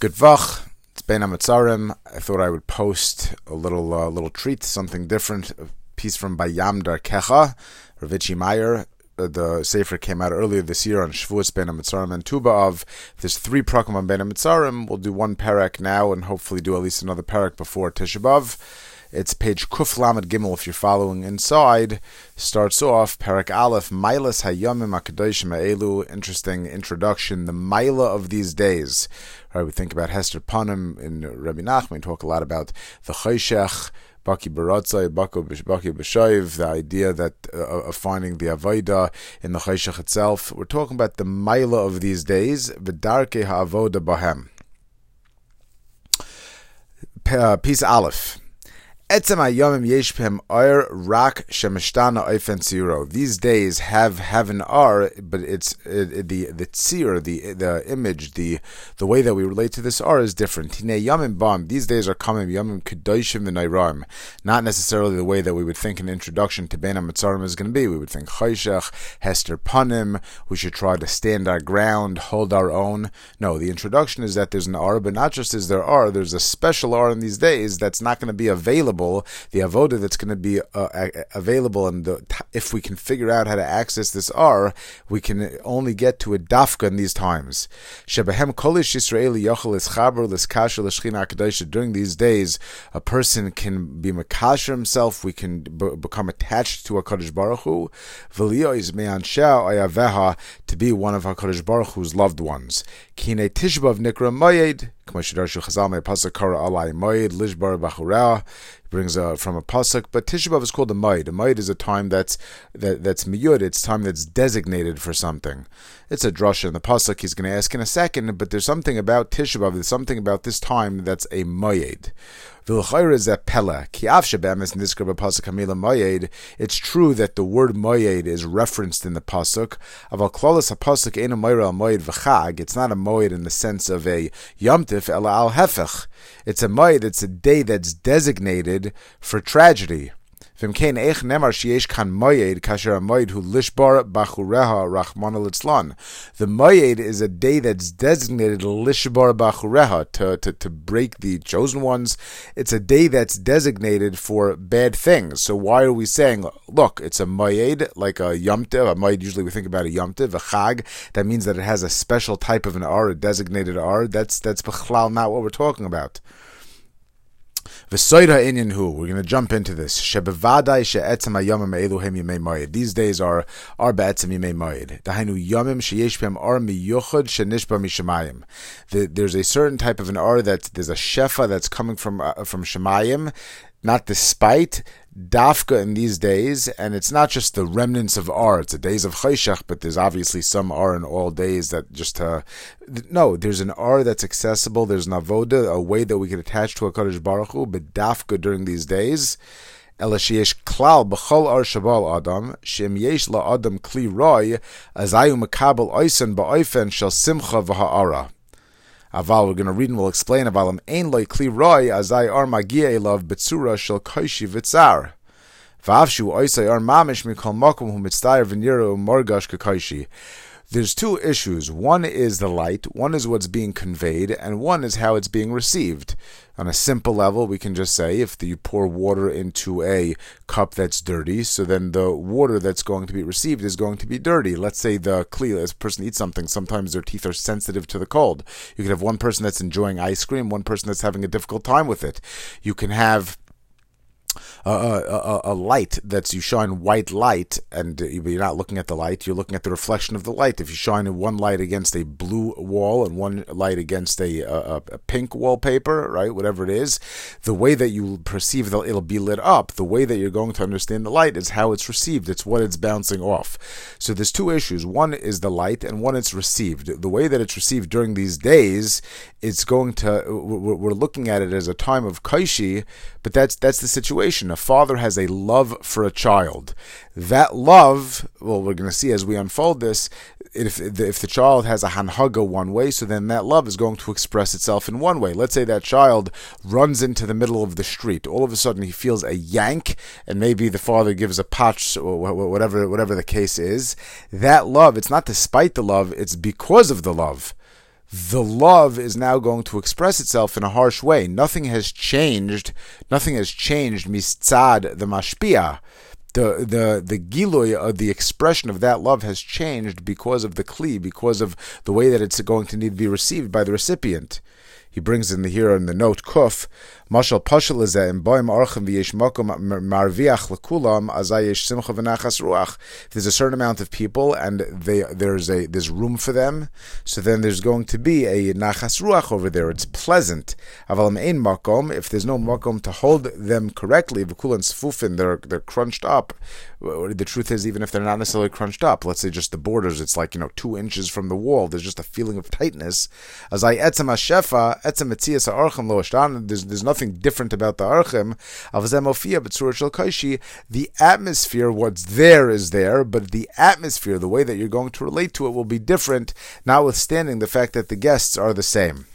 Good vach. It's Bein HaMetzarim. I thought I would post a little uh, little treat, something different. A piece from B'Yam Darkecha, Ravichi Meyer. Uh, the Sefer came out earlier this year on Shavuos Bein HaMetzarim and Tuba of. There's three prakim on Bein HaMetzarim. We'll do one parak now and hopefully do at least another parak before Tisha B'Av. It's page Kuf Lamed Gimel if you're following inside. Starts off Parak Aleph Milas Hayamim Akadoshim Elu. Interesting introduction. The Mila of these days. Right, we think about Hester Panim in Rabbi Nachman. We talk a lot about the Choshech. Baki Baratzai, Baki B'Shoiv, the idea that uh, of finding the Avodah in the Chayshach itself. We're talking about the Maila of these days, V'darke HaAvoda Bahem. Uh, piece Aleph. These days have have an ar, but it's it, the the tzir, the the image, the the way that we relate to this ar is different. These days are coming yomim kedoshim v'nayram. Not necessarily the way that we would think an introduction to Bein HaMetzarim is going to be. We would think choshech, hester panim. We should try to stand our ground, hold our own. No, the introduction is that there's an R, but not just is there ar. There's a special R in these days that's not going to be available available, the avoda that's going to be uh, available, and the, if we can figure out how to access this R, we can only get to a dafka in these times. Shebehem kolish yochel ischaber liskasher l'shchina During these days, a person can be makasher himself. We can b- become attached to a Kadosh Baruch Hu. V'liyo is me'ansha ayaveha to be one of Hakadosh Baruch Hu's loved ones. Kine tishbav nikra mayed. Brings uh, from a pasuk, but Tisha B'av is called a Maid. A Maid is a time that's that, that's miyud. It's time that's designated for something. It's a drasha in the pasuk. He's going to ask in a second, but there's something about Tisha. There's something about this time that's a Maid. It's true that the word moyed is referenced in the pasuk. Of a Claulas Apasuk Enamoir al Moyd Vchag, it's not a moyed in the sense of a yomtiv ela al hefech. It's a moyed. It's a day that's designated for tragedy. V'imkein eich nemar sheyesh kan moyed kasher moyed hu lishbar bachureha rachman litzlan. The moyed is a day that's designated lishbar bachureha to, to, to break the chosen ones. It's a day that's designated for bad things. So why are we saying, look, it's a moyed, like a yomtiv, a moyed, usually we think about a yomtiv, a chag, that means that it has a special type of an R, a designated R. That's, that's b'chlal not what we're talking about. We're going to jump into this. Shebevadai she'etzem hayomim eluhem yimei moed. These days are are be'etzem yimei moed. Dahainu yomim sheyesh b'hem ar miyuchad shenishba mishamayim. There's a certain type of an ar that there's a shefa that's coming from uh, from shemayim not despite Dafka in these days, and it's not just the remnants of R. It's the days of Chayshach, but there's obviously some R in all days that just uh, no. There's an R that's accessible. There's an avoda, a way that we can attach to a Kadosh Baruch Hu, but Dafka during these days. אלא klal b'chol בכל אור שבו על אדם, שאם יש לאדם כלי רוי, אזי הוא מקבל אויסן simcha של שמחה Aval, we're going to read and we'll explain. Avalim ein loy kli roy azai ar magia elav betzura shel koishi vitzar. Vavshu oisai ar mamish mikol mokum hu mitzdayer v'niru morgash kakoishi. There's two issues. One is the light, one is what's being conveyed, and one is how it's being received. On a simple level, we can just say if you pour water into a cup that's dirty, so then the water that's going to be received is going to be dirty. Let's say the as person eats something, sometimes their teeth are sensitive to the cold. You can have one person that's enjoying ice cream, one person that's having a difficult time with it. You can have a, a, a, light that's you shine white light and you're not looking at the light you're looking at the reflection of the light. If you shine one light against a blue wall and one light against a, a, a pink wallpaper right whatever it is the way that you perceive that it'll be lit up. The way that you're going to understand the light is how it's received. It's what it's bouncing off. So there's two issues. One is the light and one it's received. The way that it's received during these days it's going to we're looking at it as a time of kaishi but that's that's the situation a father has a love for a child. That love, well, we're going to see as we unfold this, if if the child has a hanhaga one way, so then that love is going to express itself in one way. Let's say that child runs into the middle of the street. All of a sudden, he feels a yank, and maybe the father gives a patch, or whatever whatever the case is. That love, it's not despite the love; it's because of the love. The love is now going to express itself in a harsh way. Nothing has changed. Nothing has changed. Mistzad the mashpia. The the the giloy of the expression of that love has changed because of the kli, because of the way that it's going to need to be received by the recipient. He brings in the here in the note kuf Mashal pashal is in boim makom marviach lekulam simcha ruach. There's a certain amount of people and they there's a there's room for them, so then there's going to be a nachas ruach over there. It's pleasant. Avalam ein makom. If there's no makom to hold them correctly, v'kulan sfufin, they're they're crunched up. The truth is, even if they're not necessarily crunched up, let's say just the borders, it's like you know two inches from the wall. There's just a feeling of tightness. As I etzem hashefa etzem etzias ha'archim lo There's there's nothing different about the Archim. The atmosphere, what's there is there, but the atmosphere, the way that you're going to relate to it will be different, notwithstanding the fact that the guests are the same.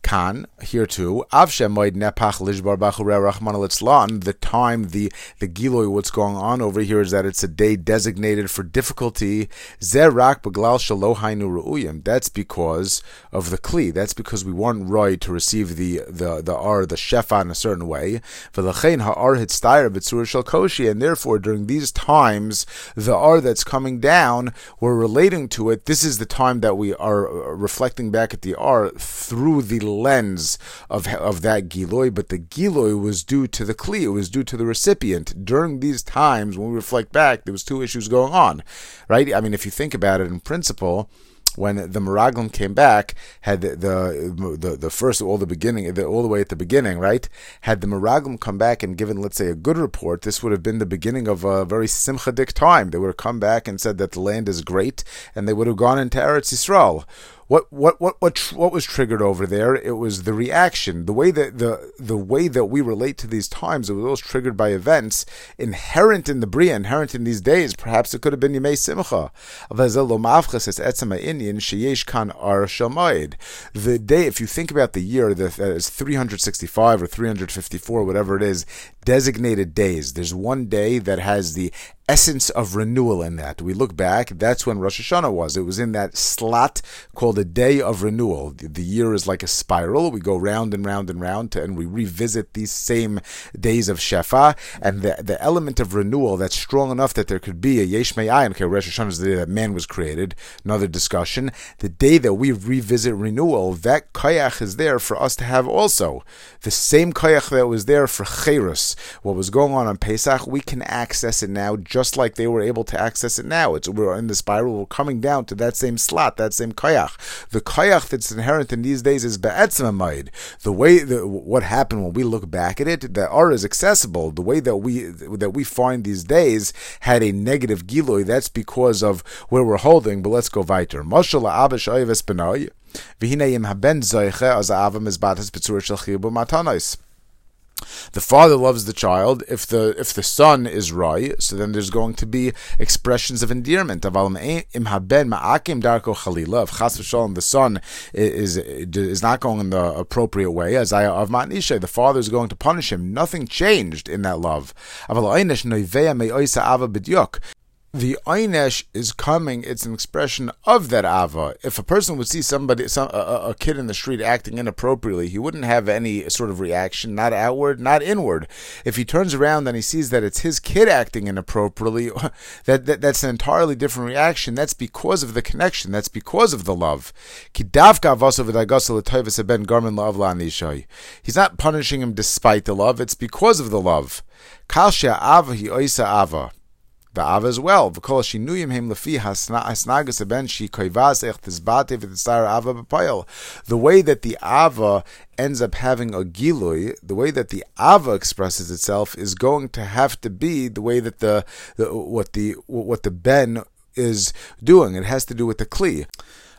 Kan here too. Avshem moed nepach lishbar bachure rachman litzlan. The time, the the giloy, what's going on over here is that it's a day designated for difficulty. Zerak beglal shalohainu ruuyim. That's because of the kli. That's because we weren't right to receive the the the ar the shefa in a certain way. V'lachein ha'ar hitztayer b'tzur shel koshi. And therefore, during these times, the ar that's coming down, we're relating to it. This is the time that we are uh, reflecting back at the ar through the lens of, of that Giloy, but the Giloy was due to the Kli, it was due to the recipient. During these times, when we reflect back, there was two issues going on, right? I mean, if you think about it in principle, when the Meraglim came back, had the, the the, the first all the beginning, the, all the way at the beginning, right? Had the Meraglim come back and given, let's say, a good report, this would have been the beginning of a very simchadik time. They would have come back and said that the land is great, and they would have gone into Eretz Yisrael what what what what what was triggered over there? It was the reaction, the way that the the way that we relate to these times. It was always triggered by events inherent in the bria, inherent in these days. Perhaps it could have been Yemei Simcha. The day, if you think about the year that is 365 or 354, whatever it is, designated days. There's one day that has the essence of renewal in that. We look back, that's when Rosh Hashanah was. It was in that slot called a day of renewal. The, year is like a spiral. We go round and round and round and we revisit these same days of Shefa. And the, the element of renewal that's strong enough that there could be a Yesh Me'ayin. Okay, Rosh Hashanah is the day that man was created. Another discussion. The day that we revisit renewal, that kayach is there for us to have also. The same kayach that was there for Cherus, what was going on on Pesach, we can access it now just like they were able to access it now. It's we're in the spiral. We're coming down to that same slot, that same koyach. The koyach that's inherent in these days is be'etzmamayid. The way the, what happened when we look back at it, the R is accessible. The way that we that we find these days had a negative giloy. That's because of where we're holding. But let's go weiter. Mashal abash oives benoy. V'hinei im haben zoiche az ava mizbatas betzur shel chibu matanos. The father loves the child. If the if the son is right, so then there's going to be expressions of endearment. If the son is is not going in the appropriate way, as I of matnisha, the father is going to punish him. Nothing changed in that love the Einesh is coming, it's an expression of that Ava. If a person would see somebody, some, a, a, kid in the street acting inappropriately, he wouldn't have any sort of reaction, not outward, not inward. If he turns around and he sees that it's his kid acting inappropriately, that, that that's an entirely different reaction. That's because of the connection. That's because of the love. He's not punishing him despite the love, it's because of the love. Kalsha Ava hi oisa Ava the Av as well. V'kol shinuyim lefi hasnagas ben shi koivas ech tizbate Ava b'payel. The way that the Ava ends up having a gilui, the way that the Ava expresses itself is going to have to be the way that the, the what the what the Ben is doing. It has to do with the Kli.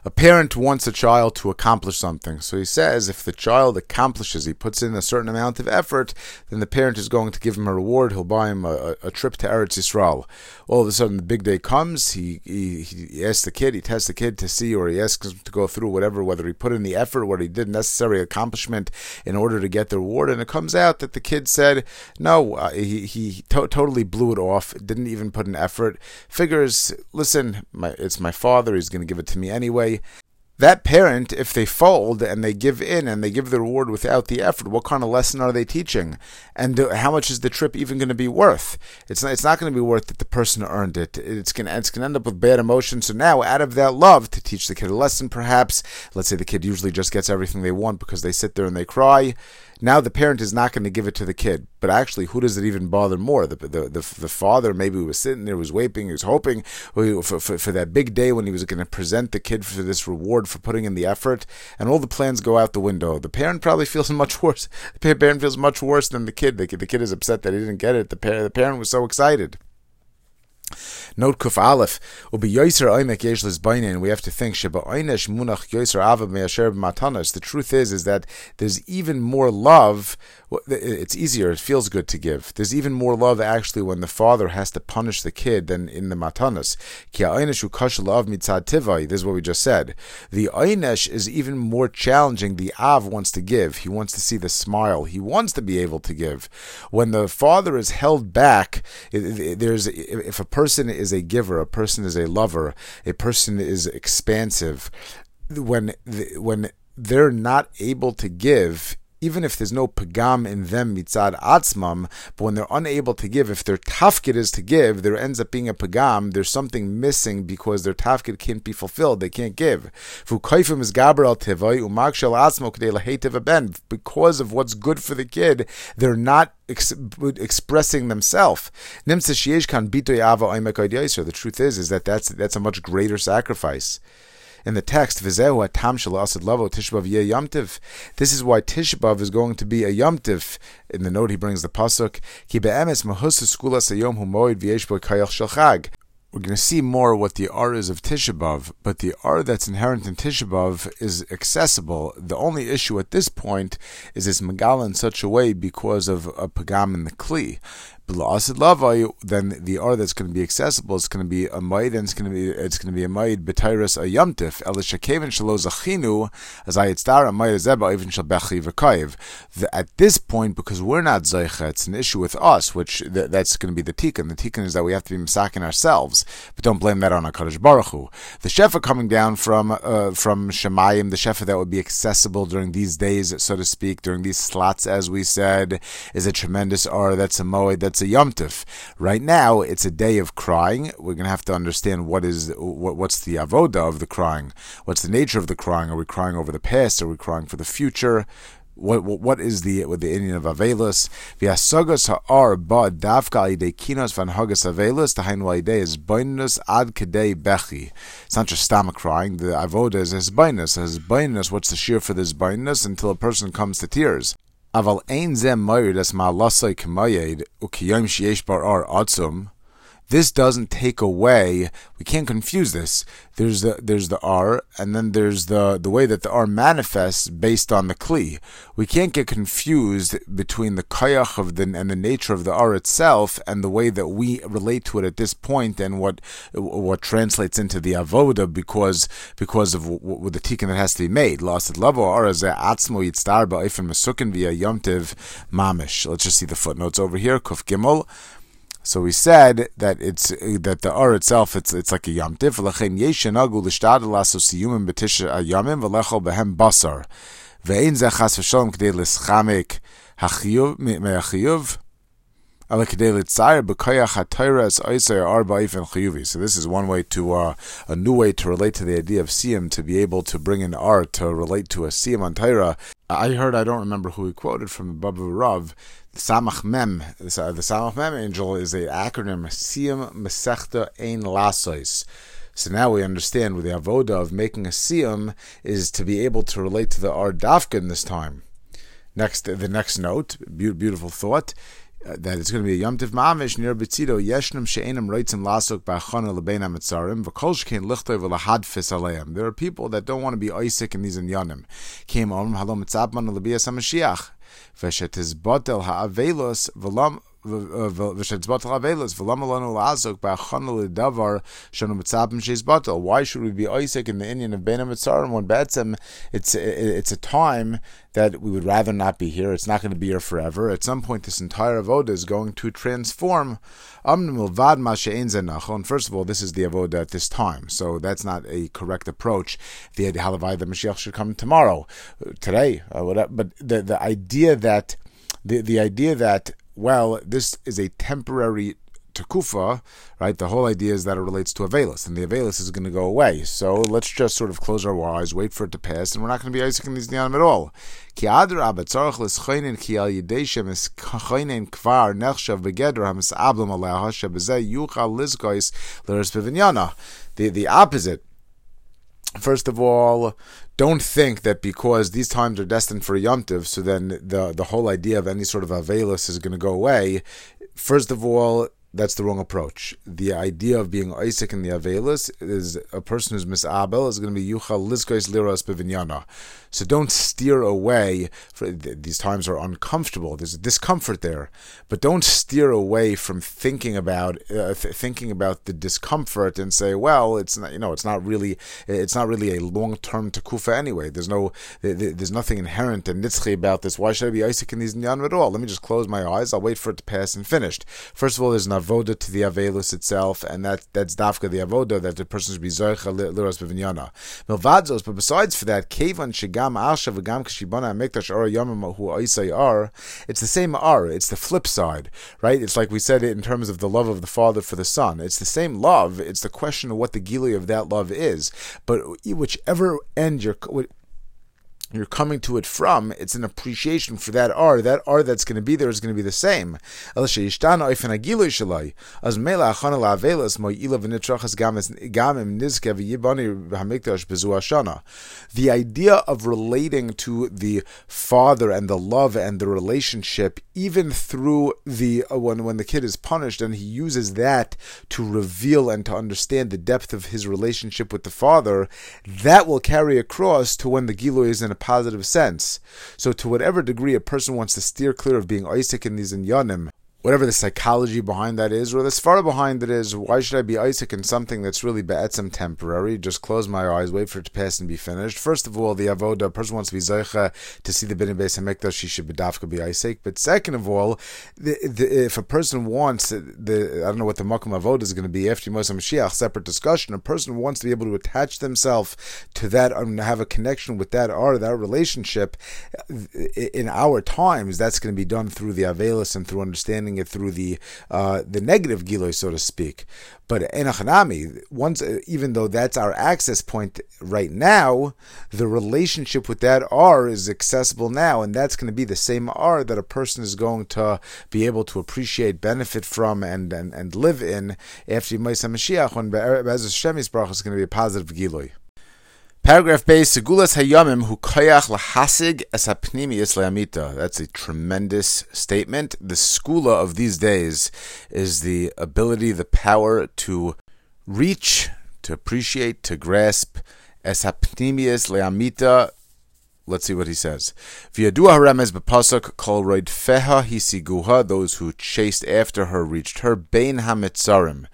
A parent wants a child to accomplish something. So he says if the child accomplishes, he puts in a certain amount of effort, then the parent is going to give him a reward. He'll buy him a, a trip to Eretz Yisrael. All of a sudden, the big day comes. He, he, he asks the kid, he tests the kid to see, or he asks him to go through whatever, whether he put in the effort, what he did necessary accomplishment in order to get the reward. And it comes out that the kid said, no, uh, he, he to- totally blew it off, didn't even put an effort. Figures, listen, my, it's my father, he's going to give it to me anyway that parent, if they fold and they give in and they give the reward without the effort, what kind of lesson are they teaching? And how much is the trip even going to be worth? It's not, it's not going to be worth that the person earned it. It's going to, it's going to end up with bad emotions. So now, out of that love to teach the kid a lesson, perhaps, let's say the kid usually just gets everything they want because they sit there and they cry now the parent is not going to give it to the kid. But actually, who does it even bother more? The the the, the father maybe was sitting there, was waiting, he was hoping for, for, for that big day when he was going to present the kid for this reward for putting in the effort, and all the plans go out the window. The parent probably feels much worse. The parent feels much worse than the kid. The, the kid is upset that he didn't get it. The, the parent was so excited. Note Kuf Aleph, Ubi Yoiser Oimek Yesh Bainin, we have to think, Sheba Oinesh Munach Yoiser Ava Measher Matanas. The truth is, is that there's even more love it's easier, it feels good to give. There's even more love actually when the father has to punish the kid than in the matanas. This is what we just said. The einesh is even more challenging. The av wants to give. He wants to see the smile. He wants to be able to give. When the father is held back, there's if a person is a giver, a person is a lover, a person is expansive. When when they're not able to give, even if there's no pagam in them mitzad atzmam, but when they're unable to give, if their tafkid is to give, there ends up being a pagam. There's something missing because their tafkid can't be fulfilled. They can't give. Because of what's good for the kid, they're not ex- expressing themselves. The truth is, is that that's that's a much greater sacrifice in the text, lavo tishbav yamtiv. This is why Tishbav is going to be a yamtiv. In the note, he brings the pasuk, Ki be'emes mahus skulas humoid v'yesh bo kayach shalchag. We're going to see more what the R is of Tishabov, but the R that's inherent in Tishabov is accessible. The only issue at this point is it's Megala in such a way because of a Pagam in the Kli then the R that's going to be accessible is going to be a maid, and it's going to be it's going to be a maid b'tyrus a yomtiv elishakeven shalo zachinu as star a maid zeba even shal bechi v'kayiv. At this point, because we're not zeicha, it's an issue with us, which th- that's going to be the tikkun. The tikkun is that we have to be misakin ourselves, but don't blame that on Hakadosh Baruch Hu. The shefa coming down from uh, from Shemayim, the shefa that would be accessible during these days, so to speak, during these slots, as we said, is a tremendous R. That's a moed. That's it's a Yom Tif. Right now, it's a day of crying. We're going to have to understand what is what, what's the avoda of the crying. What's the nature of the crying? Are we crying over the past? Are we crying for the future? What, what, what is the with the Indian of Avelus? V'asagas ha'ar ba davka ide kinos van hagas Avelus. The hainu ide is boinus ad kedei bechi. It's not just stomach crying. The avoda is his boinus. His boinus. What's the shear for this boinus? Until a person comes to tears. אבל אין זה מויר דס מעלסי כמייד וכיום שיש בר אר עצום this doesn't take away. We can't confuse this. There's the there's the R, and then there's the the way that the R manifests based on the kli. We can't get confused between the kayach of the and the nature of the R itself and the way that we relate to it at this point and what what translates into the avoda because because of w- w- the tikkun that has to be made. Lost level R is atzmo yitztar ba'ifim mesukin via yomtiv mamish. Let's just see the footnotes over here. Kuf gimel. So we said that it's that the R itself it's it's like a yom tiv. V'lechem yeshanagu l'shtadel asosiyumim b'tisha ayamim v'lechol behem basar. Ve'ein zechas v'shalom k'dei l'schamek hachiyuv me'achiyuv. So this is one way to uh, a new way to relate to the idea of siyam to be able to bring in art to relate to a siyam on Torah. I heard I don't remember who he quoted from Baba Rav Samach Mem, the, the Samach Mem angel is an acronym Siyam Mesechta Ein Lasois. So now we understand with the avoda of making a siyam is to be able to relate to the Ardafka in this time. Next, the next note, beautiful thought. uh, that it's going to be a Yom Tiv Mamish near Betzido Yeshnim She'enim Reitzim Lasuk Ba'achana Lebein HaMetzarim V'kol Shkein Lichtoi V'lahadfis There are people that don't want to be Isaac in these Inyanim Came Om Halom Mitzabman Lebias HaMashiach V'shetizbotel Ha'avelos V'lam why should we be Isaac in the Indian of Bein Mitzarim when Betzim it's it's a time that we would rather not be here. It's not going to be here forever. At some point, this entire avoda is going to transform. And first of all, this is the avoda at this time, so that's not a correct approach. The halavai the Mashiach should come tomorrow, today, uh, but the the idea that the the idea that well, this is a temporary takufa, right? The whole idea is that it relates to Avelis, and the Avelis is going to go away. So let's just sort of close our eyes, wait for it to pass, and we're not going to be Isaac in these Nyanim at all. The the opposite. First of all, don't think that because these times are destined for yomtiv, so then the the whole idea of any sort of avelus is going to go away. First of all, that's the wrong approach. The idea of being Isaac in the Avelis is a person who's misabel is going to be Yuchal Lizkois Liras Bevinyana. So don't steer away. For, these times are uncomfortable. There's a discomfort there, but don't steer away from thinking about uh, th- thinking about the discomfort and say, well, it's not you know it's not really it's not really a long term takufa anyway. There's no there's nothing inherent and nitzchi about this. Why should I be Isaac in these nyanim at all? Let me just close my eyes. I'll wait for it to pass and finished. First of all, there's an avoda to the avelus itself, and that that's dafka the avoda that the person should be zoicha liras. Milvadzos, but besides for that, kevan shigam asha mikdash or. It's the same ar. It's the flip side, right? It's like we said it in terms of the love of the father for the son. It's the same love. It's the question of what the gili of that love is. But whichever end you're you're coming to it from, it's an appreciation for that R. That R that's going to be there is going to be the same. The idea of relating to the father and the love and the relationship, even through the uh, when when the kid is punished, and he uses that to reveal and to understand the depth of his relationship with the father, that will carry across to when the gilu is in a positive sense. So, to whatever degree a person wants to steer clear of being Isaac in these inyanim, whatever the psychology behind that is, or the svara behind it is, why should I be Isaac in something that's really be'etzem temporary? Just close my eyes, wait for it to pass and be finished. First of all, the avoda, a person wants to be zeicha to see the bin beis hamikdash, she should be dafka be Isaac. But second of all, the, the, if a person wants the, I don't know what the makom avoda is going to be after Moshe Mashiach, separate discussion. A person wants to be able to attach themselves to that and have a connection with that art, that relationship. In our times, that's going to be done through the avelis and through understanding understanding it through the uh, the negative giloy, so to speak. But enachanami, once even though that's our access point right now, the relationship with that R is accessible now, and that's going to be the same R that a person is going to be able to appreciate, benefit from, and and, and live in after Yemais Mashiach when Be'ez Hashem is going to be a positive giloy. Paragraph base Segulas Hayamim Hu Koyach Lahasig Es Hapnimius Leamita. That's a tremendous statement. The skula of these days is the ability, the power to reach, to appreciate, to grasp Es Hapnimius Leamita. Let's see what he says. V'yadu haremes b'pasuk kol roid feha hisiguha. Those who chased after her reached her. Bein hamitzarim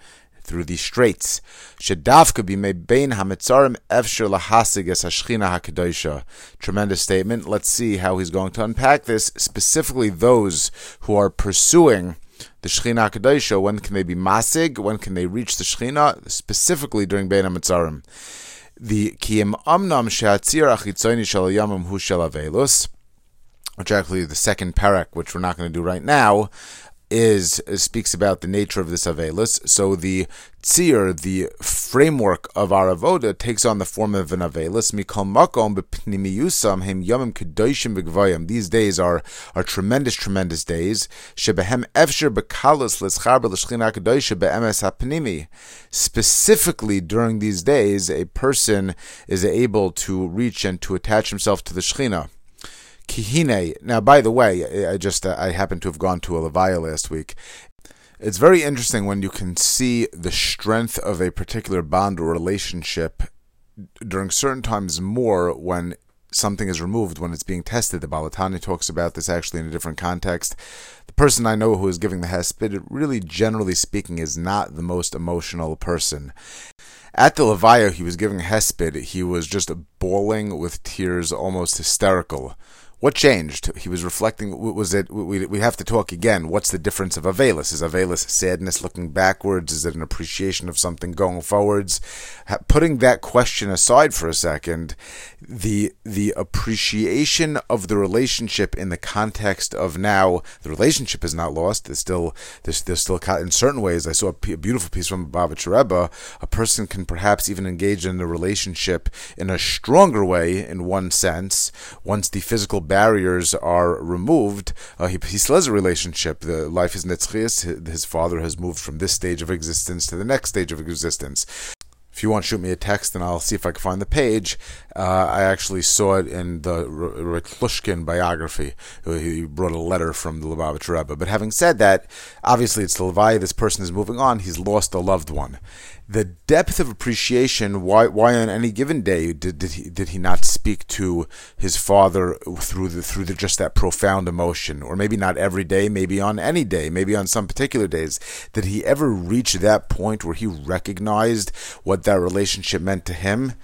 through these straits. Shadavka bein hamitzarim efshir lahasig hashchina. Tremendous statement. Let's see how he's going to unpack this. Specifically, those who are pursuing the Shechina HaKadoshah, when can they be masig? When can they reach the Shechina? Specifically during Bein HaMitzarim. The Kiyim Amnam Shehatzir Achitzoni Yamim Hu Shel Avelus, which actually the second parak, which we're not going to do right now, is, uh, speaks about the nature of this avelus. So the tzir, the framework of our avoda, takes on the form of an. Mikol makom b'gvayim. These days are are tremendous, tremendous days. Specifically during these days, a person is able to reach and to attach himself to the shchina. Kihine. Now, by the way, I just uh, I happened to have gone to a Levaya last week. It's very interesting when you can see the strength of a particular bond or relationship during certain times more when something is removed when it's being tested. The Baal HaTanya talks about this actually in a different context. The person I know who is giving the hesped, really generally speaking, is not the most emotional person. At the Levaya, he was giving hesped, he was just bawling with tears, almost hysterical. What changed? He was reflecting. Was it? We, we have to talk again. What's the difference of Avelis? Is Avelis sadness looking backwards? Is it an appreciation of something going forwards? Putting that question aside for a second, the the appreciation of the relationship in the context of now, the relationship is not lost. There's still there's, there's still in certain ways. I saw a, beautiful piece from Bavitch Rebbe. A person can perhaps even engage in the relationship in a stronger way, in one sense, once the physical barriers are removed, uh, he, he still has a relationship. The life is netzchias. His father has moved from this stage of existence to the next stage of existence. If you want shoot me a text, and I'll see if I can find the page. Uh, I actually saw it in the Reklushkin biography. He brought a letter from the Lubavitch Rebbe. But having said that, obviously it's the Levi. This person is moving on. He's lost a loved one the depth of appreciation why why on any given day did, did he did he not speak to his father through the through the, just that profound emotion or maybe not every day maybe on any day maybe on some particular days did he ever reach that point where he recognized what that relationship meant to him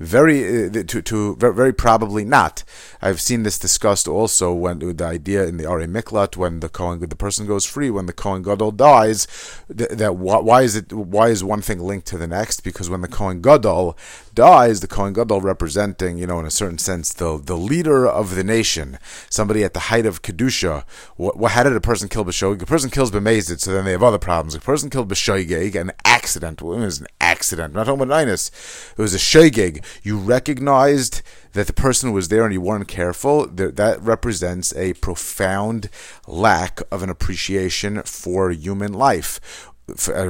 very uh, to to very probably not. I've seen this discussed also when the idea in the Ari Miklat when the Kohen the person goes free when the Kohen Gadol dies that, that why is it why is one thing linked to the next because when the Kohen Gadol dies the Kohen Gadol representing you know in a certain sense the the leader of the nation somebody at the height of kedusha. What, what how did a person kill b'shogeg a person kills b'mezid so then they have other problems. A person killed b'shogeg an accident. Well, it was an accident I'm not talking about it was a shogeg you recognized that the person was there and you weren't careful, that, that represents a profound lack of an appreciation for human life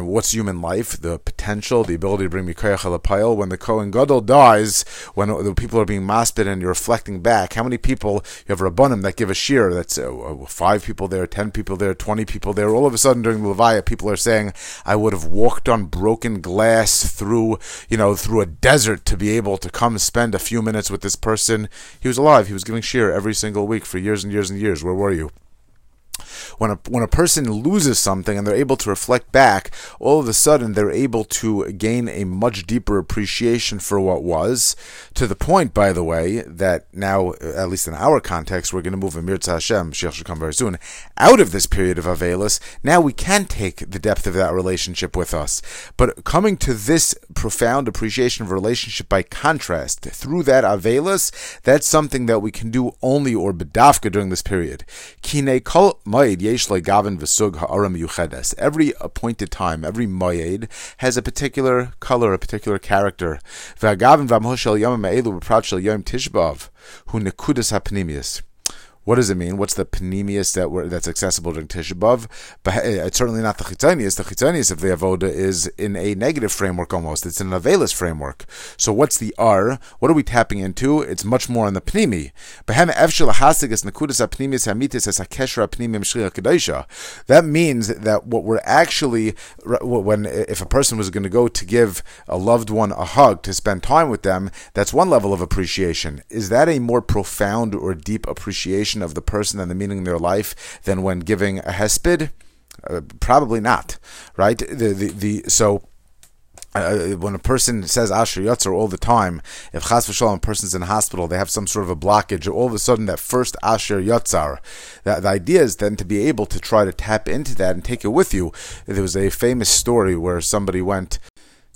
what's human life, the potential, the ability to bring Mikayach Alapayel. When the Kohen Gadol dies, when the people are being maspid and you're reflecting back, how many people, you have Rabbanim that give a shear, that's uh, five people there, ten people there, twenty people there. All of a sudden during the Levaya, people are saying, I would have walked on broken glass through, you know, through a desert to be able to come spend a few minutes with this person. He was alive. He was giving shear every single week for years and years and years. Where were you? When a when a person loses something and they're able to reflect back, all of a sudden they're able to gain a much deeper appreciation for what was, to the point, by the way, that now, at least in our context, we're going to move Amir Hashem, Sheikh should come very soon, out of this period of Avelis. Now we can take the depth of that relationship with us. But coming to this profound appreciation of relationship by contrast, through that Avelis, that's something that we can do only or bedafka during this period. Kine kol Every appointed time, every moed has a particular color, a particular character. V'agavin v'amhoshel yom me'elu v'prat shel yom tishbav hu nekudas. What does it mean? What's the panemius that that's accessible during Tisha B'av? But eh, it's certainly not the chitzonius. The chitzonius of the avoda is in a negative framework almost. It's in an avelis framework. So what's the r? What are we tapping into? It's much more on the pnimi. That means that what we're actually when if a person was going to go to give a loved one a hug to spend time with them, that's one level of appreciation. Is that a more profound or deep appreciation? Of the person and the meaning of their life than when giving a hesped? Uh, probably not, right? The, the, the so uh, when a person says Asher Yotzer all the time, if Chas v'shalom a person's in hospital, they have some sort of a blockage, all of a sudden that first Asher Yotzar, that the idea is then to be able to try to tap into that and take it with you. There was a famous story where somebody went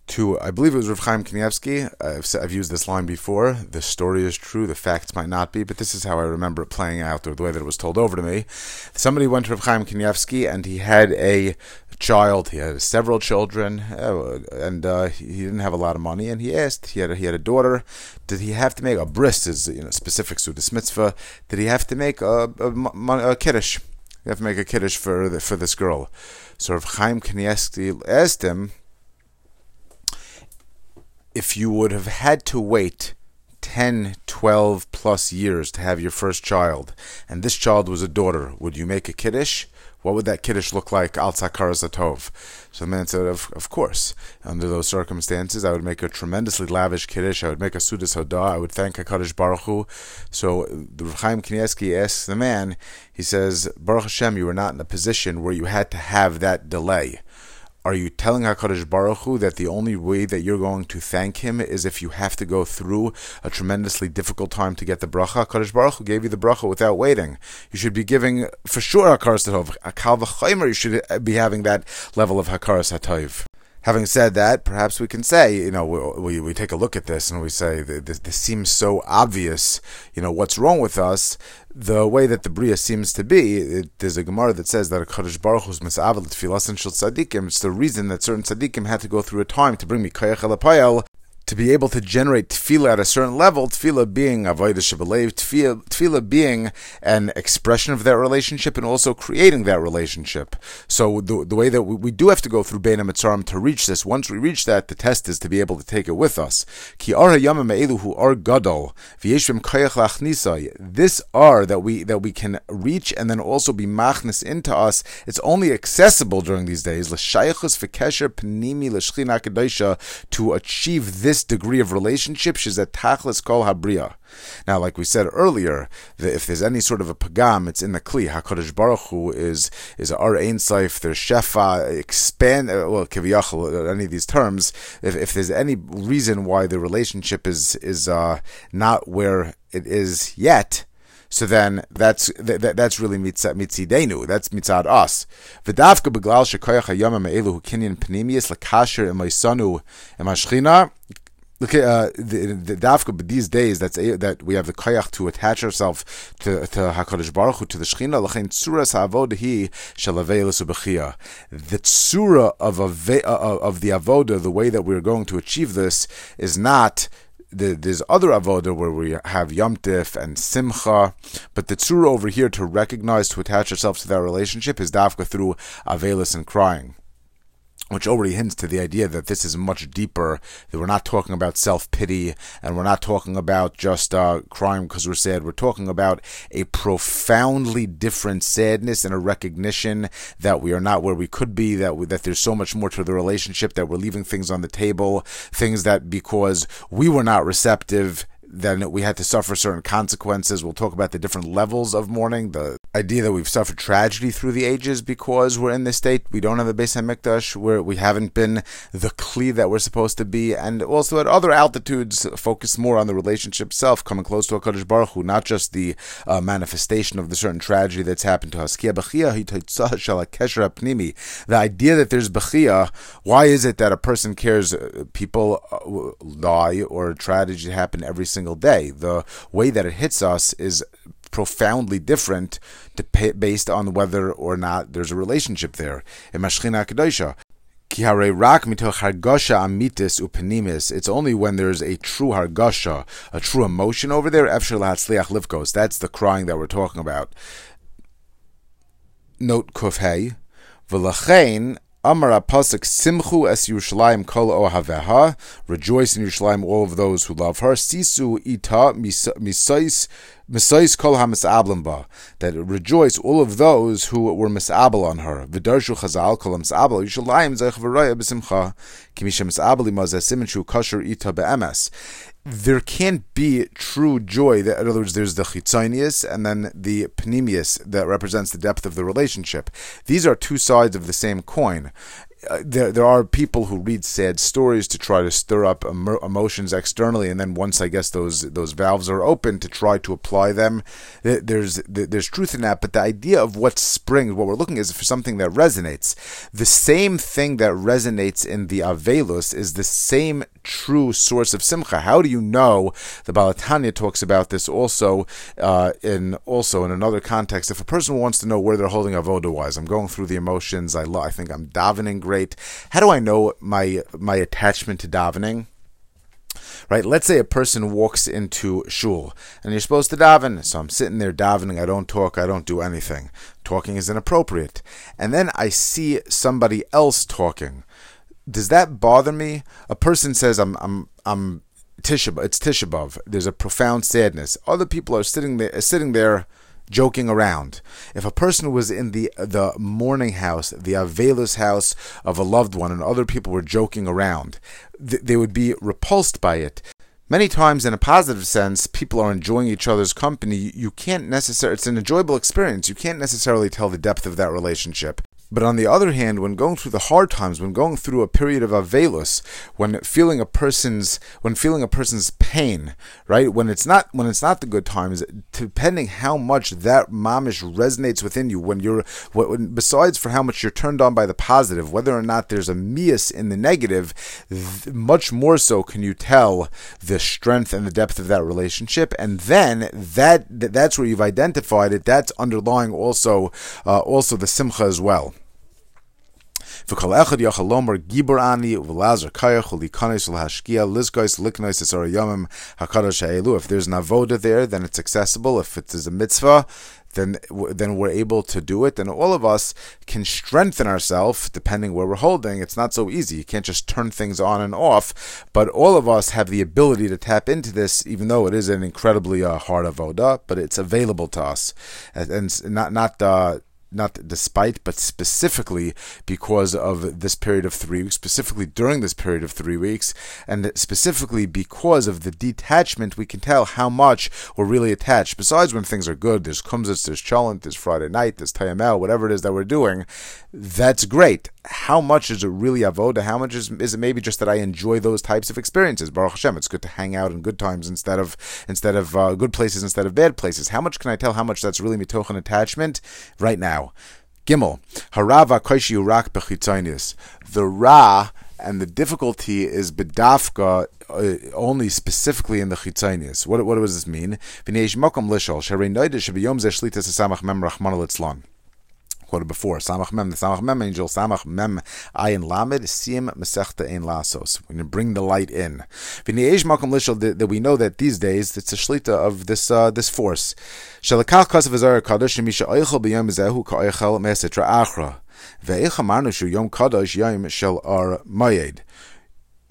to, I believe it was Rav Chaim Kanievsky. I've, I've, used this line before. The story is true, the facts might not be, but this is how I remember it playing out, or the way that it was told over to me. Somebody went to Rav Chaim Kanievsky, and he had a child. He had several children, uh, and uh, he didn't have a lot of money. And he asked, he had a, he had a daughter. Did he have to make a bris? Is you know specific mitzvah? Did he have to make a, a, a kiddush? You have to make a kiddush for the, for this girl. So Rav Chaim Kanievsky asked him if you would have had to wait 10, 12 plus years to have your first child, and this child was a daughter, would you make a kiddush? What would that kiddush look like al Zatov? So the man said, of, of course. Under those circumstances, I would make a tremendously lavish kiddush. I would make a sudas hodah. I would thank HaKadosh Baruch Hu. So uh, the Chaim Kanievsky asks the man, he says, Baruch Hashem, you were not in a position where you had to have that delay. Are you telling HaKadosh Baruch Hu that the only way that you're going to thank him is if you have to go through a tremendously difficult time to get the bracha? HaKadosh Baruch Hu gave you the bracha without waiting. You should be giving, for sure, HaKaras Hatov. A Kal V'chaymer, you should be having that level of HaKaras Hatov. Having said that, perhaps we can say, you know, we, we, take a look at this and we say, this, this seems so obvious, you know, what's wrong with us? The way that the Bria seems to be, it, there's a Gemara that says that a Kadosh Baruch Hu's misavel and shel tzaddikim. It's the reason that certain tzaddikim had to go through a time to bring me kayach elapayel to be able to generate tefillah at a certain level, tefillah being avodah shebelev, tefillah, tefillah being an expression of that relationship and also creating that relationship. So the, the way that we, we do have to go through Bein HaMitzarim to reach this, once we reach that, the test is to be able to take it with us. Ki ar hu ar gadol, this ar that we that we can reach and then also be machnis into us, it's only accessible during these days, to achieve this this degree of relationship, she's a tachlis kol habriya. Now, like we said earlier, if there's any sort of a pagam, it's in the kli. Hakadosh Baruch Hu is is ar ein saif. There's shefa expand. Uh, well, kiviyachol. Uh, any of these terms. If, if there's any reason why the relationship is is uh, not where it is yet, so then that's that, that's really mitzidenu. That's mitzad us. V'davka beglal shekoyach hayom me'elu hu kinyan panimius lakasher emaisanu emashchina Look at uh, the, dafka, but these days that's a, that we have the koyach to attach ourselves to to Hakadosh Baruch Hu to the Shechina. The tzura of a, uh, of the avoda, the way that we're going to achieve this, is not the, there's other avoda where we have yomtiv and simcha, but the tzura over here to recognize, to attach ourselves to that relationship is dafka through avelis and crying which already hints to the idea that this is much deeper, that we're not talking about self pity and we're not talking about just uh, crying because we're sad. We're talking about a profoundly different sadness and a recognition that we are not where we could be, that, we, that there's so much more to the relationship, that we're leaving things on the table, things that because we were not receptive, then we had to suffer certain consequences. We'll talk about the different levels of mourning, the idea that we've suffered tragedy through the ages because we're in this state. We don't have a Beis Hamikdash, where we haven't been the Kli that we're supposed to be, and also at other altitudes, focus more on the relationship itself, coming close to HaKadosh Baruch Hu, not just the uh, manifestation of the certain tragedy that's happened to us. The idea that there's Bechia, why is it that a person cares uh, people uh, die or tragedy happen every single day? The way that it hits us is profoundly different based on whether or not there's a relationship there. It's only when there's a true hargasha, a true emotion over there. That's the crying that we're talking about. Note kufhei. V'lachein Amar Pasuk Simchu es Yerushalayim kol ohaveha. Rejoice in Yerushalayim, all of those who love her. Sisu ita misais misais kol hamisablim That rejoice all of those who were misabel on her. V'darshu chazal kol misabel Yerushalayim zeich v'raya b'simcha. Kimisha misabel imaz esimin shu kosher ita be'emes there can't be true joy. In other words, there's the chitzonius and then the panemius that represents the depth of the relationship. These are two sides of the same coin. Uh, there, there are people who read sad stories to try to stir up emotions externally, and then once I guess those those valves are open to try to apply them, there's there's truth in that. But the idea of what springs, what we're looking is for something that resonates. The same thing that resonates in the Avelus is the same true source of simcha. How do you know? The Baal HaTanya talks about this also uh, in also in another context. If a person wants to know where they're holding avoda wise, I'm going through the emotions. I I think I'm davening great great. How do I know my my attachment to davening? Right? Let's say a person walks into shul and you're supposed to daven. So I'm sitting there davening. I don't talk. I don't do anything. Talking is inappropriate. And then I see somebody else talking. Does that bother me? A person says I'm I'm I'm Tisha, it's Tisha. There's a profound sadness. Other people are sitting there, sitting there joking around. If a person was in the the mourning house, the Avelus house of a loved one, and other people were joking around, th- they would be repulsed by it. Many times, in a positive sense, people are enjoying each other's company. You can't necessarily, it's an enjoyable experience. You can't necessarily tell the depth of that relationship. But on the other hand, when going through the hard times, when going through a period of avelus, when feeling a person's when feeling a person's pain, right? When it's not when it's not the good times, depending how much that mamish resonates within you, when you're when, besides for how much you're turned on by the positive, whether or not there's a mias in the negative, th- much more so can you tell the strength and the depth of that relationship, and then that that's where you've identified it. That's underlying also uh, also the simcha as well. V'kol echad yachal gibor ani kayach ulikanis l'hashkia lizgois liknois yomim hakadosh ha'elu. If there's an avoda there, then it's accessible. If it is a mitzvah, then then we're able to do it, and all of us can strengthen ourselves depending where we're holding. It's not so easy. You can't just turn things on and off, but all of us have the ability to tap into this, even though it is an incredibly uh, hard avoda, but it's available to us, and, and not not. Uh, not despite, but specifically because of this period of three weeks, specifically during this period of three weeks, and specifically because of the detachment, we can tell how much we're really attached. Besides when things are good, there's kumzitz, there's cholent, there's Friday night, there's tayamel, whatever it is that we're doing, that's great. How much is it really avoda? How much is, is it maybe just that I enjoy those types of experiences? Baruch Hashem, it's good to hang out in good times instead of instead of uh, good places instead of bad places. How much can I tell how much that's really mitochen attachment right now? Gimel harava koishi urak. The ra and the difficulty is bedafka uh, only specifically in the chitzonius. What what does this mean? Quoted before. Samach Mem, the Samach Mem angel, Samach Mem Ayin Lamed, Sim Mesechta Ein Lasos. We're going to bring the light in. That we know that these days it's a shlita of this uh, this force. Shalakach Kasav Azar Kadosh, Misha Eichel B'yom Zehu Ka'eichel Mesetra Achra. Ve'eich Amarnu Shu Yom Kadosh Yom Shel Ar Mayed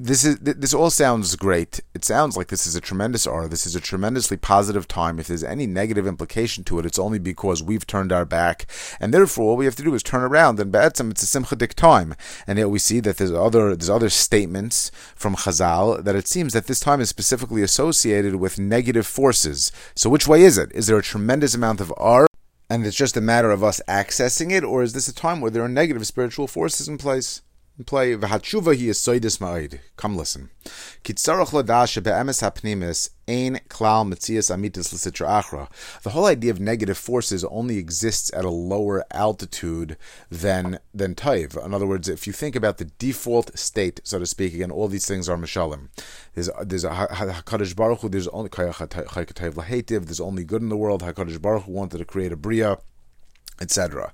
this is this all sounds great. It sounds like this is a tremendous hour. This is a tremendously positive time. If there's any negative implication to it, it's only because we've turned our back, and therefore all we have to do is turn around. And be'etzim, um, it's a simchadik time. And yet we see that there's other there's other statements from Chazal that it seems that this time is specifically associated with negative forces. So which way is it? Is there a tremendous amount of R? And it's just a matter of us accessing it, or is this a time where there are negative spiritual forces in place? Play v'hatshuva he is soidis ma'id. Come listen. Kitzarach ladash be'emes hapnimis klal amitis l'sitra achra. The whole idea of negative forces only exists at a lower altitude than than taiv. In other words, if you think about the default state, so to speak, again, all these things are mishalim. There's there's a Hakadosh Baruch Hu. There's only There's only good in the world. Hakadosh Baruch Hu wanted to create a bria, etc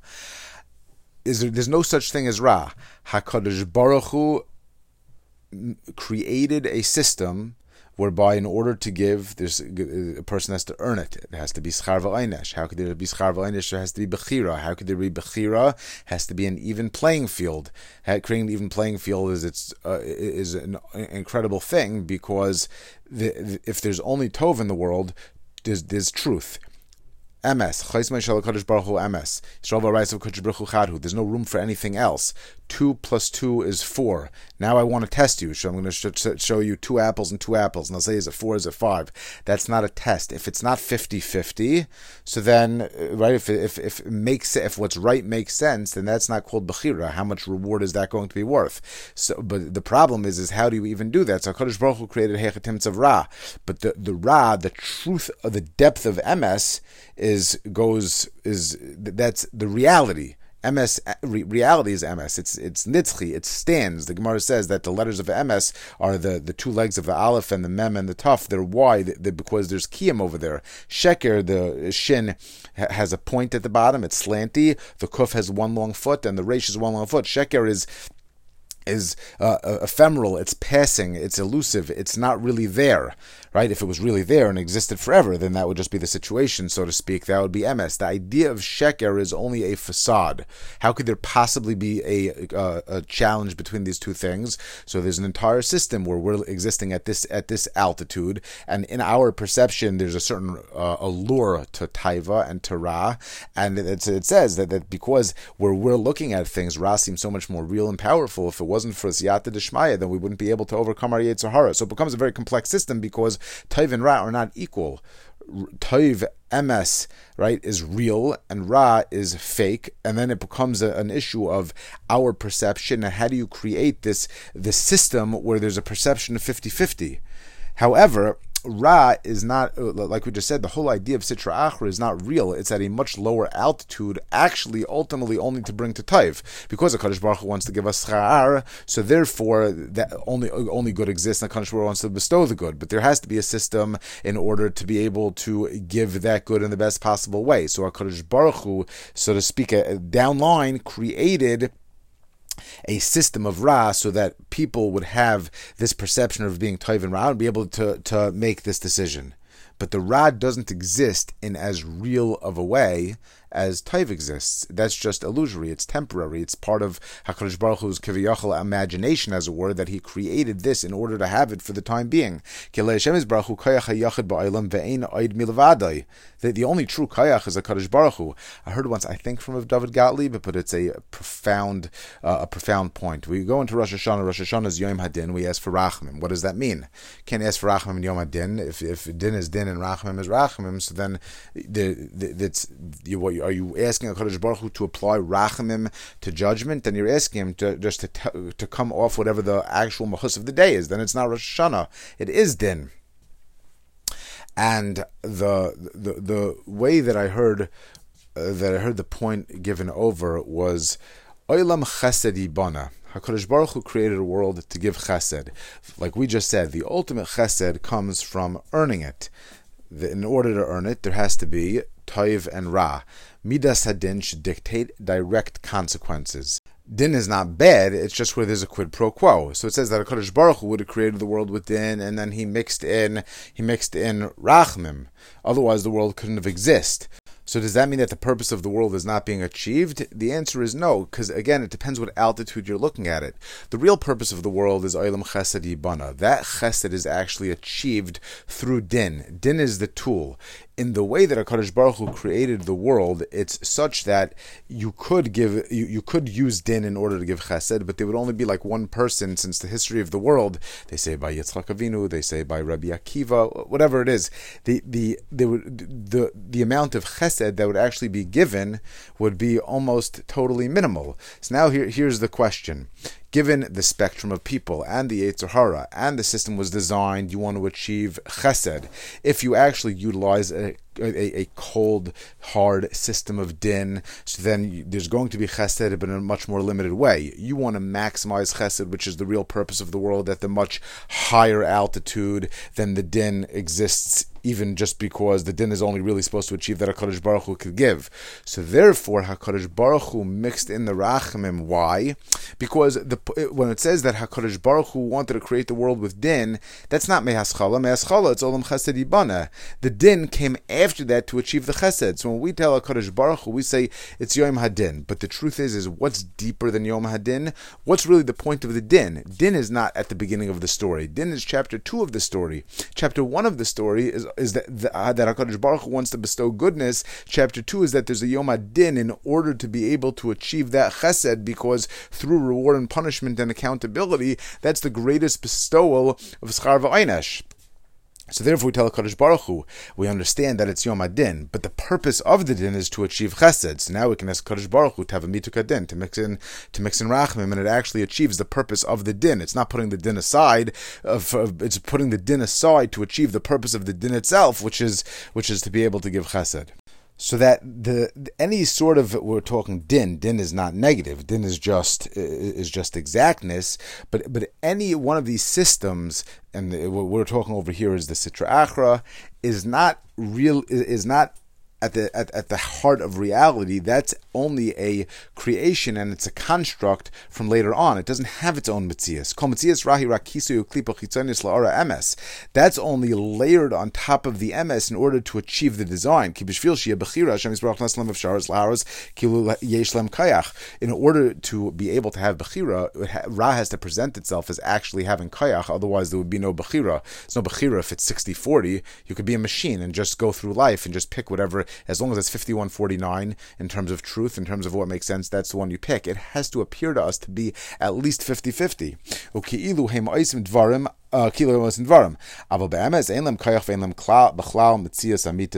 is there, there's no such thing as Ra. Hakadosh Baruch Hu created a system whereby, in order to give, there's a person has to earn it. It has to be schar v'aynesh. How could there be schar v'aynesh? There has to be bechira. How could there be bechira? Has to be an even playing field. Creating an even playing field is it's uh, is an incredible thing because the, if there's only tov in the world, there's, there's truth. MS. MS. There's no room for anything else. Two plus two is four. Now I want to test you. So I'm going to show you two apples and two apples. And I'll say, is it four, is it five? That's not a test. If it's not 50 50, so then, uh, right, if, if, if it makes if what's right makes sense, then that's not called Bechira. How much reward is that going to be worth? So, But the problem is, is how do you even do that? So HaKadosh Baruch Hu created Hechatim of Ra. But the, the Ra, the truth of the depth of MS, is goes is that's the reality. MS reality is MS. It's it's nitzchi. It stands. The Gemara says that the letters of MS are the, the two legs of the aleph and the mem and the tuf. They're wide because there's kiyam over there. Sheker the shin has a point at the bottom. It's slanty. The kuf has one long foot and the resh is one long foot. Sheker is is uh, ephemeral, it's passing, it's elusive, it's not really there, right? If it was really there and existed forever, then that would just be the situation, so to speak. That would be MS. The idea of sheker is only a facade. How could there possibly be a, a, challenge between these two things? So there's an entire system where we're existing at this at this altitude, and in our perception, there's a certain uh, allure to taiva and to ra, and it, it says that, that because where we're looking at things, ra seems so much more real and powerful. If it wasn't for siyata deshmaya, then we wouldn't be able to overcome our yetzer hara. So it becomes a very complex system because Taiv and Ra are not equal. Taiv MS, right, is real and Ra is fake, and then it becomes a, an issue of our perception and how do you create this this system where there's a perception of 50-50. However, Ra is not, uh, like we just said, the whole idea of Sitra Achra is not real. It's at a much lower altitude, actually, ultimately only to bring to Taiv. Because the Kadosh Baruch Hu wants to give us Cha'ar, so therefore, that only only good exists, and Kadosh Baruch Hu wants to bestow the good. But there has to be a system in order to be able to give that good in the best possible way. So Kadosh Baruch Hu, so to speak, uh, downline, created a system of Ra so that people would have this perception of being Toiv and Ra and be able to, to make this decision. But the Ra doesn't exist in as real of a way as Taiv exists. That's just illusory. It's temporary. It's part of Hakadosh Baruch Hu's kiviyachal imagination, as a word that He created this in order to have it for the time being. The, the only true kayach is a Kadosh Baruch Hu. I heard once, I think from David Gottlieb, but it's a profound, uh, a profound point. We go into Rosh Hashanah. Rosh Hashanah is Yom Hadin. We ask for Rachmim. What does that mean? Can't ask for Rachmim in Yom Hadin. If if Din is Din and Rachmim is Rachmim, so then the, the, it's you, are you asking a Kadosh Baruch Hu to apply Rachamim to judgment? Then you're asking him to just to, t- to come off whatever the actual Mahus of the day is. Then it's not Rosh Hashanah. It is Din. And the the the way that I heard uh, that I heard the point given over was Oilam Chesed Ibana. Hakadosh Baruch Hu created a world to give chesed. Like we just said, the ultimate chesed comes from earning it. In order to earn it, there has to be toiv and ra. Midas hadin should dictate direct consequences. Din is not bad, it's just where there's a quid pro quo. So it says that HaKadosh Baruch would have created the world with din, and then he mixed in he mixed in rachmim. Otherwise the world couldn't have existed. So does that mean that the purpose of the world is not being achieved? The answer is no, because again, it depends what altitude you're looking at it. The real purpose of the world is Olam Chesed Yibana. That Chesed is actually achieved through Din. Din is the tool in the way that Hakadosh Baruch Hu created the world, it's such that you could give you, you could use din in order to give chesed, but there would only be like one person since the history of the world. They say by Yitzchak Avinu, they say by Rabbi Akiva, whatever it is. The the the the, the amount of chesed that would actually be given would be almost totally minimal. So now here here's the question given the spectrum of people and the Yetzer Hara and the system was designed, you want to achieve chesed. If you actually utilize a a, a, cold, hard system of din. So then there's going to be chesed, but in a much more limited way. You want to maximize chesed, which is the real purpose of the world, at the much higher altitude than the din exists even just because the din is only really supposed to achieve that HaKadosh Baruch Hu could give. So therefore, HaKadosh Baruch Hu mixed in the Rachamim. Why? Because the, when it says that HaKadosh Baruch Hu wanted to create the world with din, that's not Mehaschala. Mehaschala, it's Olam Chesed Ibana. The din came after after that to achieve the chesed. So when we tell HaKadosh Baruch Hu, we say it's Yom Hadin. But the truth is, is what's deeper than Yom Hadin? What's really the point of the din? Din is not at the beginning of the story. Din is chapter two of the story. Chapter one of the story is, is that, the, uh, that HaKadosh Baruch Hu wants to bestow goodness. Chapter two is that there's a Yom Hadin in order to be able to achieve that chesed because through reward and punishment and accountability, that's the greatest bestowal of Schar V'Einesh. So therefore, we tell Kadosh Baruch Hu, we understand that it's Yom Adin, but the purpose of the din is to achieve Chesed. So now we can ask Kadosh Baruch Hu to have a mituk din to mix in to mix in Rachmim, and it actually achieves the purpose of the din. It's not putting the din aside; of, it's putting the din aside to achieve the purpose of the din itself, which is which is to be able to give Chesed so that the any sort of we're talking din din is not negative. Din is just is just exactness. But but any one of these systems and what we're talking over here is the sitra achra is not real is not at the at, at the heart of reality, that's only a creation and it's a construct from later on. It doesn't have its own mitzias. Kol rahi la'ara. That's only layered on top of the emes in order to achieve the design. In order to be able to have bechira, ra has to present itself as actually having kayach. Otherwise, there would be no bechira. There's no bechira if it's 60-40. You could be a machine and just go through life and just pick whatever as long as it's 5149 in terms of truth, in terms of what makes sense, that's the one you pick. It has to appear to us to be at least 50 50. Uh,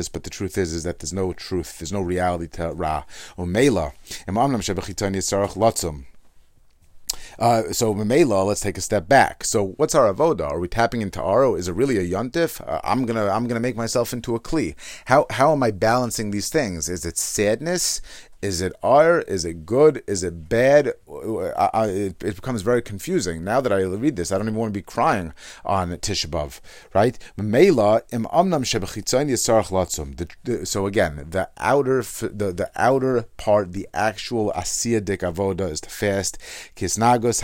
but the truth is is that there's no truth, there's no reality to Ra. Uh, so Mamela, let's take a step back. So what's our avoda? Are we tapping into aro? Is it really a yontif? Uh, I'm gonna I'm gonna make myself into a kli. How how am I balancing these things? Is it sadness? Is it ar? Is it good? Is it bad? I, I, it, it, becomes very confusing. Now that I read this, I don't even want to be crying on Tisha B'Av, right? So again, the outer, the, the outer part, the actual asiya dik avoda is to fast. Kisnagos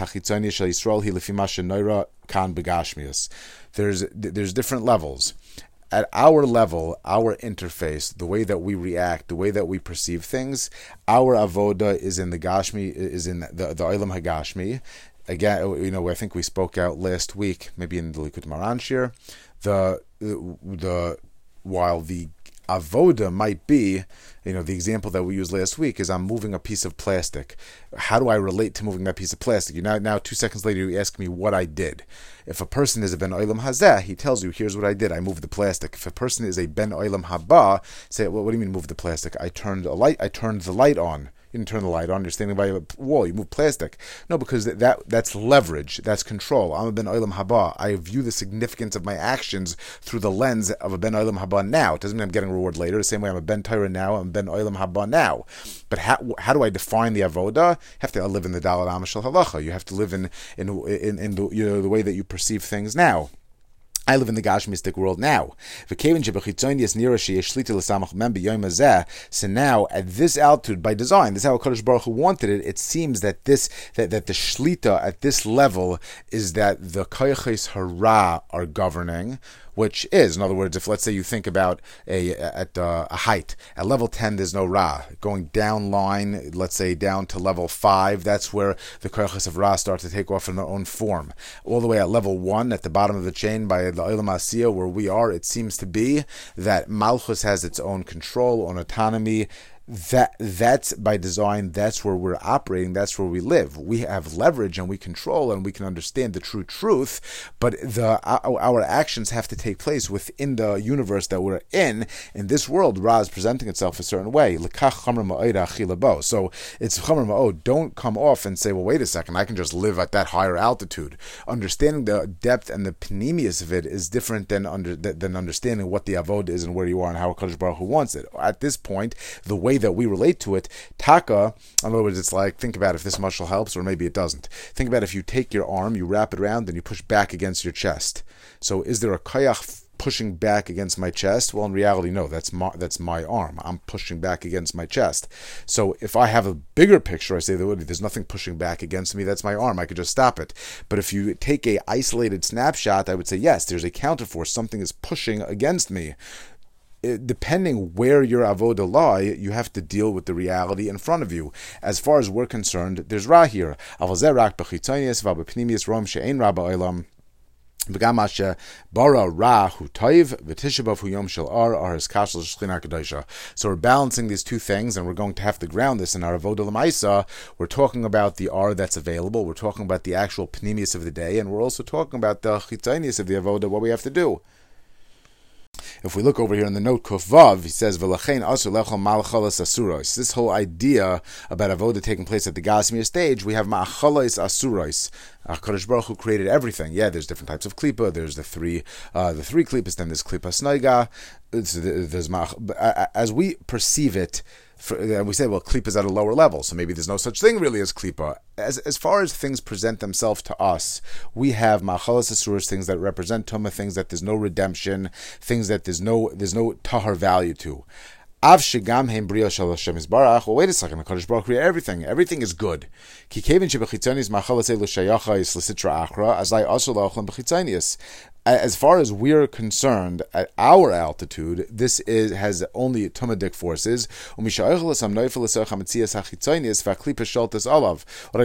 begashmius. There's there's different levels at our level, our interface, the way that we react, the way that we perceive things, our avoda is in the Gashmi, is in the, the Olam Hagashmi. Again, uh, you know, I think we spoke out last week, maybe in the Likut Maranshir, the the while the avoda might be, you know, the example that we used last week is I'm moving a piece of plastic. How do I relate to moving that piece of plastic? You now, now two seconds later, you ask me what I did. If a person is a ben oilam hazeh, he tells you, "Here's what I did. I moved the plastic." If a person is a ben oilam haba, say, "Well, what do you mean move the plastic? I turned a light. I turned the light on." Didn't turn the light on. You're standing by a wall. You move plastic. No, because that, that that's leverage. That's control. I'm a ben olam haba. I view the significance of my actions through the lens of a ben olam haba now. It doesn't mean I'm getting reward later. The same way I'm a ben Torah now. I'm a ben olam haba now. But how, how do I define the avoda? Have to live in the dalat amashal halacha. You have to live in in in, in the you know the way that you perceive things now. I live in the Gashmistic world now. So now, at this altitude, by design, this is how Kadosh Baruch Hu wanted it. It seems that this that, that the shlita at this level is that the koyches hara are governing, which is, in other words, if let's say you think about a at uh, a height at level ten, there's no ra. Going down line, let's say down to level five, that's where the koyches of ra start to take off in their own form. All the way at level one, at the bottom of the chain by the Olam where we are, it seems to be that Malchus has its own control, own autonomy that that's by design that's where we're operating that's where we live. We have leverage and we control and we can understand the true truth but the our, actions have to take place within the universe that we're in. In this world ra is presenting itself a certain way. So it's don't come off and say well wait a second. I can just live at that higher altitude. Understanding the depth and the panemius of it is different than under than understanding what the avod is and where you are and how Kadosh Baruch Hu wants it. At this point the way that we relate to it, taka, in other words, it's like, think about if this muscle helps or maybe it doesn't. Think about if you take your arm, you wrap it around, and you push back against your chest. So is there a kayach pushing back against my chest? Well, in reality, no. That's my that's my arm. I'm pushing back against my chest. So if I have a bigger picture, I say there's nothing pushing back against me. That's my arm. I could just stop it. But if you take a isolated snapshot, I would say yes. There's a counterforce. Something is pushing against me it, depending where your avoda lie, you have to deal with the reality in front of you. As far as we're concerned, there's ra here. So we're balancing these two things, and we're going to have to ground this in our Avodah L'Maisa. We're talking about the R that's available. We're talking about the actual Pnimius of the day, and we're also talking about the Chitzonius of the Avodah, what we have to do. If we look over here in the note Kuf he says V'lachein asur lechol asuros. This whole idea about avoda taking place at the Gasmir stage, we have ma'achalas asuros. Hakadosh Baruch Hu created everything. Yeah, there's different types of klipa. There's the three, uh, the three klipas. Then there's klipa snaiga. There's as we perceive it for, uh, we say, well, klipa is at a lower level, so maybe there's no such thing really as klipa. Uh, as, as far as things present themselves to us, we have machalas asuras, things that represent tuma, things that there's no redemption, things that there's no there's no tahar value to Av shigam heim brio shel Hashem Well, wait a second. The Kodesh Baruch created everything. Everything is good. Ki kevin shebechitzonis machalas elu shayacha is l'sitra achra, as I also la'ochlam bechitzonius as far as we're concerned, at our altitude, this is has only tumadik forces. What I'm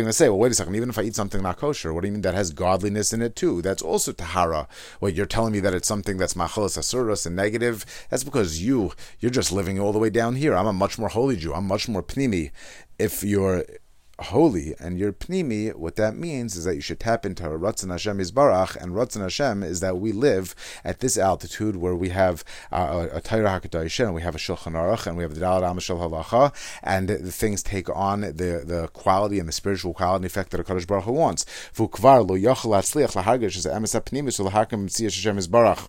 going to say, well, wait a second, even if I eat something not kosher, what do you mean that has godliness in it too? That's also tahara. Well, you're telling me that it's something that's machalas asuras and negative. That's because you, you're just living all the way down here. I'm a much more holy Jew. I'm much more pnimi. If you're holy and you're pnimi, what that means is that you should tap into Ratzon Hashem Izbarach, and Ratzon Hashem is that we live at this altitude where we have uh, a Torah HaKadosh, and we have a Shulchan Aruch, and we have the Dalad Amashal Halacha, and the things take on the, the quality and the spiritual quality and effect that a Kadosh Baruch Hu wants. V'ukvar lo atzliach emes Hashem Izbarach.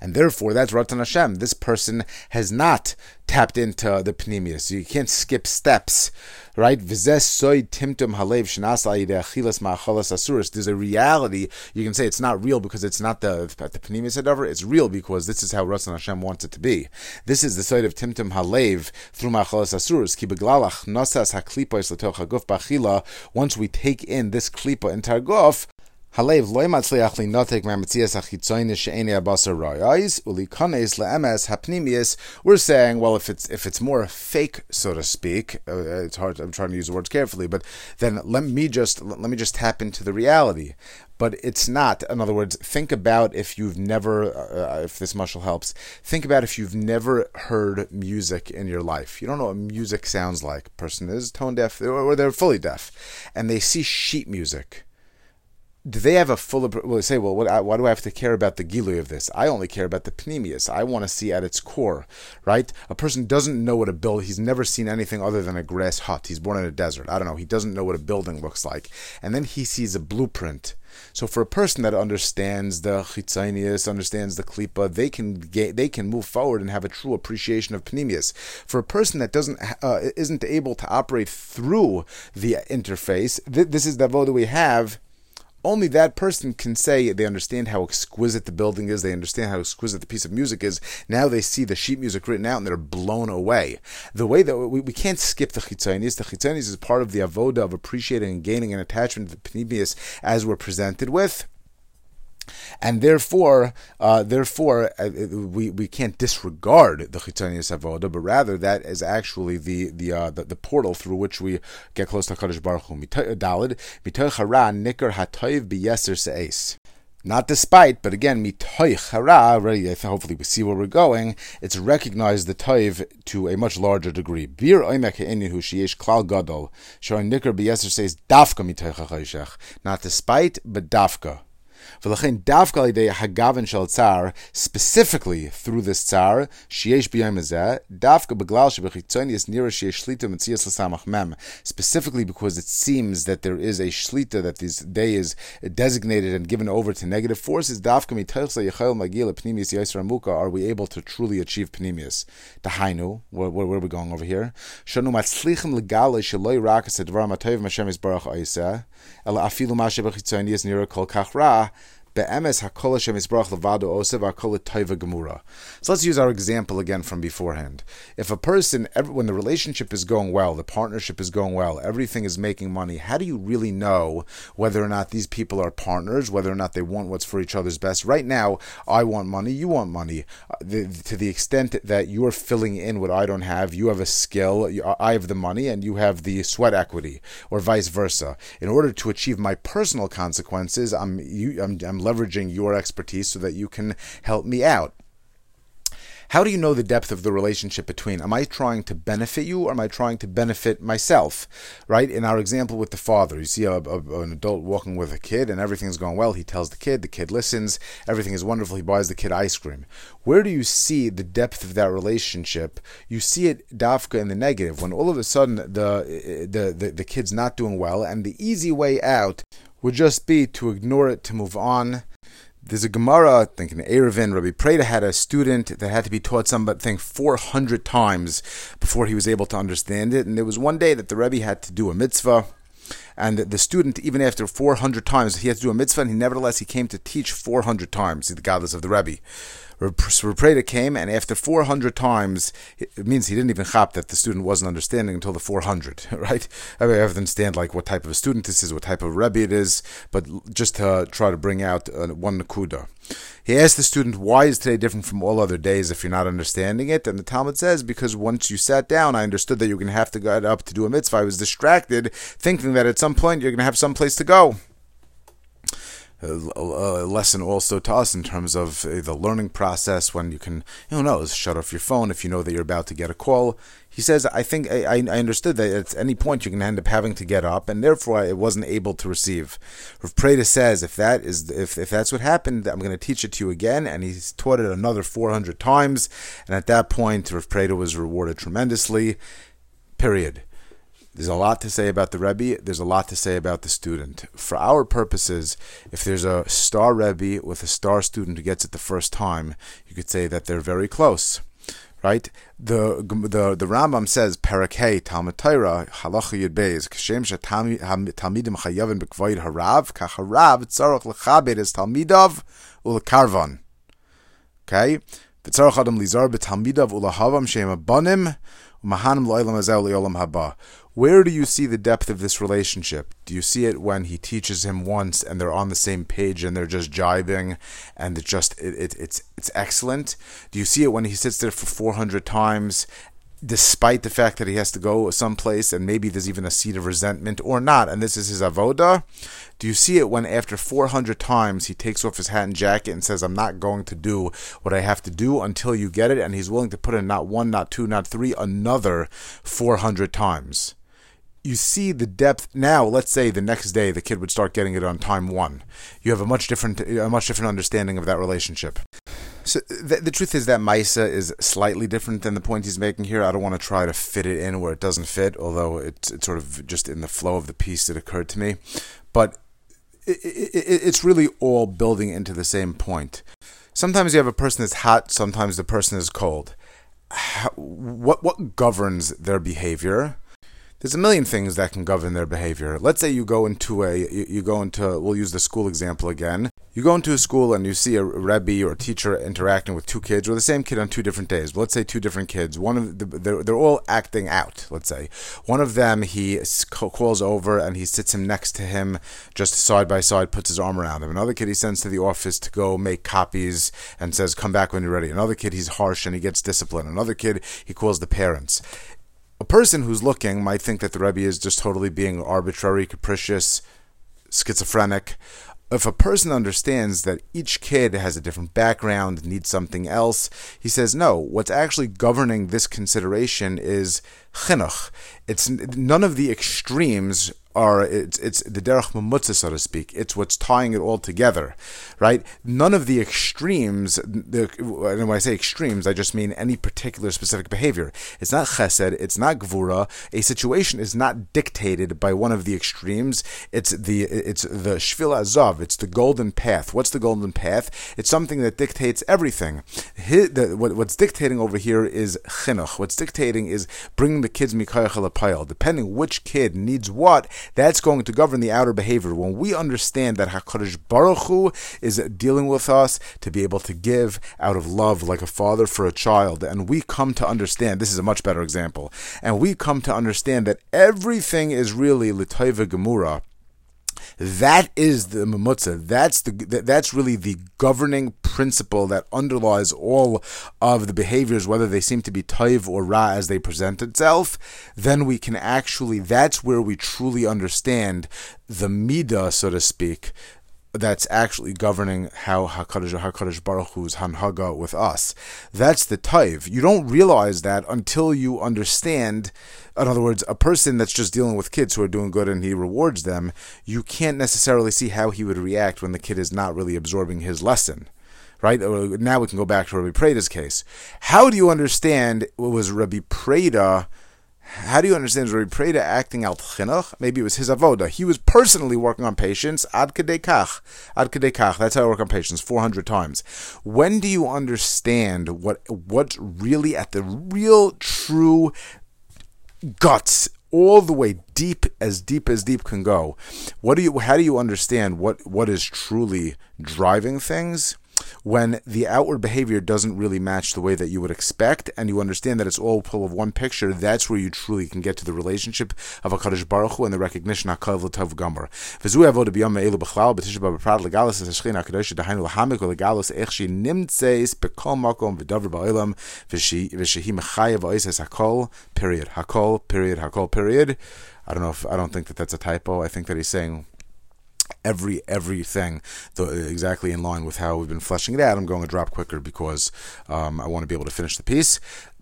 And therefore, that's Ratzon Hashem. This person has not tapped into the Pnimius. You can't skip steps, right? There's a reality. You can say it's not real because it's not the, the Pnimius Hadavar. It's real because this is how Ratzon Hashem wants it to be. This is the side of Timtum Halev through Machalas Asuras. Once we take in this klipa into our Halev loy matzliach abasar hapnimius. We're saying, well, if it's if it's more fake, so to speak, uh, it's hard. I'm trying to use the words carefully, but then let me just let me just tap into the reality. But it's not. In other words, think about if you've never, uh, if this muscle helps. Think about if you've never heard music in your life. You don't know what music sounds like. Person is tone deaf, or they're fully deaf, and they see sheet music do they have a full? Well, they say, well, what, why do I have to care about the gilui of this? I only care about the pnimius. I want to see at its core, right? A person doesn't know what a build. He's never seen anything other than a grass hut. He's born in a desert. I don't know. He doesn't know what a building looks like, and then he sees a blueprint. So for a person that understands the chitzanius, understands the klipa, they can get, they can move forward and have a true appreciation of pnimius. For a person that doesn't uh, isn't able to operate through the interface, th- this is the vote that we have only that person can say they understand how exquisite the building is, they understand how exquisite the piece of music is. Now they see the sheet music written out and they're blown away. The way that we, we can't skip the chitzonis, the chitzonis is part of the avoda of appreciating and gaining an attachment to the pnimius as we're presented with and therefore, uh, therefore, uh, we, we can't disregard the chitzonius avoda, but rather that is actually the the, uh, the, the portal through which we get close to Kadosh Baruch Hu. Hara nikar hatoiv. Not despite, but again, hara. Already, hopefully, we see where we're going. It's recognized the toiv to a much larger degree. Not despite, but dafka. V'lachein davka lidei hagaven shel tzar, specifically through this tzar, sheyesh b'yom hazeh, davka beglal shebechitzonius nira sheyesh shlita mitzias l'samach mem, specifically because it seems that there is a shlita, that this day is designated and given over to negative forces, davka mitochsa yechel magil pnimius yisra muka, are we able to truly achieve pnimius? Tahainu, where, where, where are we going over here? Shanu matzlichim legale sheloi rakas advar matayv Mashem is baruch oiseh, ela afilu mashe bechitzonius nira kol kach ra, Be'emes hakol Hashem Yisbarach levado osev hakol gemura. So let's use our example again from beforehand. If a person, when the relationship is going well, the partnership is going well, everything is making money, how do you really know whether or not these people are partners, whether or not they want what's for each other's best? Right now, I want money, you want money. Uh, the, to the extent that you are filling in what I don't have, you have a skill, I have the money, and you have the sweat equity, or vice versa. In order to achieve my personal consequences, I'm, you, I'm, I'm leveraging your expertise so that you can help me out. How do you know the depth of the relationship between? Am I trying to benefit you or am I trying to benefit myself? Right? In our example with the father, you see a, a, an adult walking with a kid and everything's going well. He tells the kid, the kid listens, everything is wonderful. He buys the kid ice cream. Where do you see the depth of that relationship? You see it dafka in the negative when all of a sudden the, the, the, the kid's not doing well and the easy way out would just be to ignore it, to move on. There's a Gemara, I think in Erevin, Rabbi Preda had a student that had to be taught something 400 times before he was able to understand it. And there was one day that the Rebbe had to do a mitzvah. And the student, even after 400 times, he had to do a mitzvah, and he nevertheless he came to teach 400 times, the godless of the Rebbe. Rav came, and after 400 times, it means he didn't even chop that the student wasn't understanding until the 400, right? I, mean, I have to understand like what type of a student this is, what type of rebbe it is, but just to try to bring out uh, one nakuda. He asked the student, Why is today different from all other days if you're not understanding it? And the Talmud says, Because once you sat down, I understood that you're going to have to get up to do a mitzvah. I was distracted, thinking that at some point you're going to have some place to go a, lesson also to us in terms of uh, the learning process when you can, who knows, shut off your phone if you know that you're about to get a call. He says, I think I, I understood that at any point you can end up having to get up, and therefore I wasn't able to receive. Rav Preda says, if that is if, if that's what happened, I'm going to teach it to you again, and he's taught it another 400 times, and at that point, Rav Preda was rewarded tremendously. Period. There's a lot to say about the Rebbe. There's a lot to say about the student. For our purposes, if there's a star Rebbe with a star student who gets it the first time, you could say that they're very close. Right? The the the Rambam says Parakei Talmud Torah Halacha Yud Beis Kashem Talmidim Chayavin Bekvoid Harav Kach Harav Tzarach Lechabed Es Talmidav Ulekarvan. Okay, V'tzarach Adam Lizar BeTalmidav Ulahavam Shem Abanim Umahanim Lo'ilam Azel Le'olam Haba. Where do you see the depth of this relationship? Do you see it when he teaches him once and they're on the same page and they're just jibing and it's just it, it, it's it's excellent? Do you see it when he sits there for 400 times despite the fact that he has to go someplace and maybe there's even a seed of resentment or not, and this is his avoda? Do you see it when after 400 times he takes off his hat and jacket and says, I'm not going to do what I have to do until you get it, and he's willing to put in not one, not two, not three, another 400 times? You see the depth now let's say the next day the kid would start getting it on time one you have a much different a much different understanding of that relationship so the, the truth is that Misa is slightly different than the point he's making here. I don't want to try to fit it in where it doesn't fit, although it's, it's sort of just in the flow of the piece that occurred to me. But it, it, it's really all building into the same point. Sometimes you have a person that's hot, sometimes the person is cold. How, what what governs their behavior? There's a million things that can govern their behavior. Let's say you go into a, you, go into, we'll use the school example again. You go into a school and you see a rebbe or a teacher interacting with two kids or the same kid on two different days. But let's say two different kids. One of the, they're, they're all acting out. Let's say one of them he calls over and he sits him next to him, just side by side, puts his arm around him. Another kid he sends to the office to go make copies and says, "Come back when you're ready." Another kid he's harsh and he gets discipline. Another kid he calls the parents a person who's looking might think that the Rebbe is just totally being arbitrary, capricious, schizophrenic. If a person understands that each kid has a different background, needs something else, he says, no, what's actually governing this consideration is chinuch. It's none of the extremes are it's it's the derech mamutza, so to speak. It's what's tying it all together, right? None of the extremes. The, and when I say extremes, I just mean any particular specific behavior. It's not chesed. It's not gvura. A situation is not dictated by one of the extremes. It's the it's the shvil azov. It's the golden path. What's the golden path? It's something that dictates everything. the, what, what's dictating over here is chinuch. What's dictating is bringing the kids mikayach Depending which kid needs what that's going to govern the outer behavior. When we understand that HaKadosh Baruch Hu is dealing with us to be able to give out of love like a father for a child, and we come to understand, this is a much better example, and we come to understand that everything is really Litaiva Gemura, that is the mamutza. That's the that's really the governing principle that underlies all of the behaviors, whether they seem to be taiv or ra as they present itself. Then we can actually that's where we truly understand the midah, so to speak, that's actually governing how Hakadosh Hakadosh Baruch Hu's hanhaga with us. That's the taiv. You don't realize that until you understand. In other words, a person that's just dealing with kids who are doing good and he rewards them, you can't necessarily see how he would react when the kid is not really absorbing his lesson. Right now, we can go back to Rabbi Preda's case. How do you understand what was Rabbi Preda? How do you understand Rabbi Preda acting out chinuch? Maybe it was his avoda. He was personally working on patience. Ad kach, ad kach. That's how I work on patience. Four hundred times. When do you understand what what's really at the real true guts all the way deep as deep as deep can go. What do you how do you understand what what is truly driving things when the outward behavior doesn't really match the way that you would expect, and you understand that it's all pull of one picture, that's where you truly can get to the relationship of a Kadosh Baruch Hu and the recognition of Hakav L'Tov Gomer. Hakadosh period hakol period hakol period. I don't know if I don't think that that's a typo. I think that he's saying every everything the, exactly in line with how we've been fleshing it out. I'm going to drop quicker because um, I want to be able to finish the piece.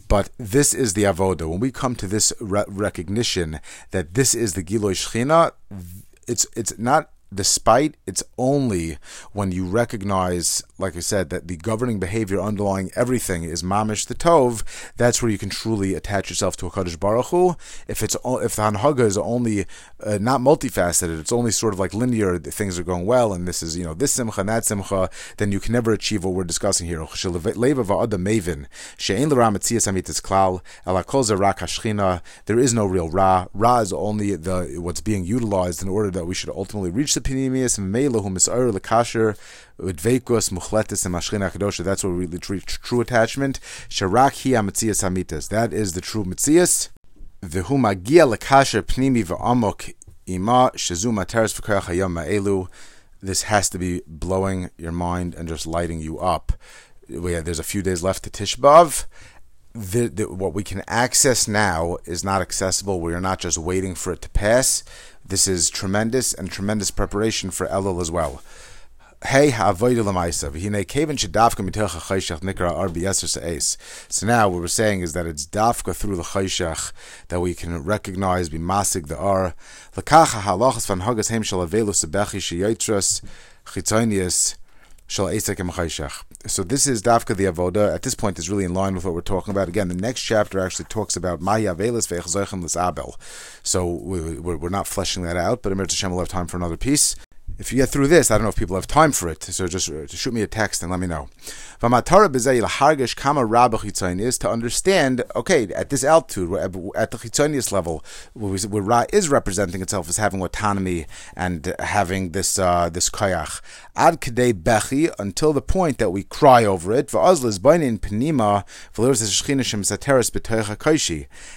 But this is the avoda. When we come to this re- recognition that this is the Giloi Shechina, it's it's not despite it's only when you recognize, like I said, that the governing behavior underlying everything is mamish the tov. That's where you can truly attach yourself to a kadosh baruch Hu. If it's if the hanhaga is only uh, not multifaceted, it's only sort of like linear. Things are going well, and this is you know this simcha and that simcha. Then you can never achieve what we're discussing here. There is no real ra. Ra is only the what's being utilized in order that we should ultimately reach the pnimius meilahu misar lekasher udveikus muchletis and mashchina kadosha. That's what really true, true attachment. Sharak hi amatzias hamitas. That is the true mitzias. V'hu magia lekasher pnimi v'amok ima shazu materes v'koyach hayom ma'elu. This has to be blowing your mind and just lighting you up. We have, there's a few days left to Tishbav. The, the, what we can access now is not accessible. We are not just waiting for it to pass. This is tremendous and tremendous preparation for Elul as well. Hey chayshach nikra ar b'yeser se'es. So now what we're saying is that it's dafka through the chayshach that we can recognize be masig the ar. Lakacha halachas van hagas heim shal avelu sebechi chitzonius so this is Dafka the Avoda. At this point, is really in line with what we're talking about. Again, the next chapter actually talks about Maya Avelis Abel. So we, we're not fleshing that out, but Emir Hashem will have time for another piece if you get through this, I don't know if people have time for it, so just uh, shoot me a text and let me know. is to understand, okay, at this altitude, at the chitzonius level, where Ra is representing itself as having autonomy and having this uh, this kayach, ad kadei bechi, until the point that we cry over it, penima,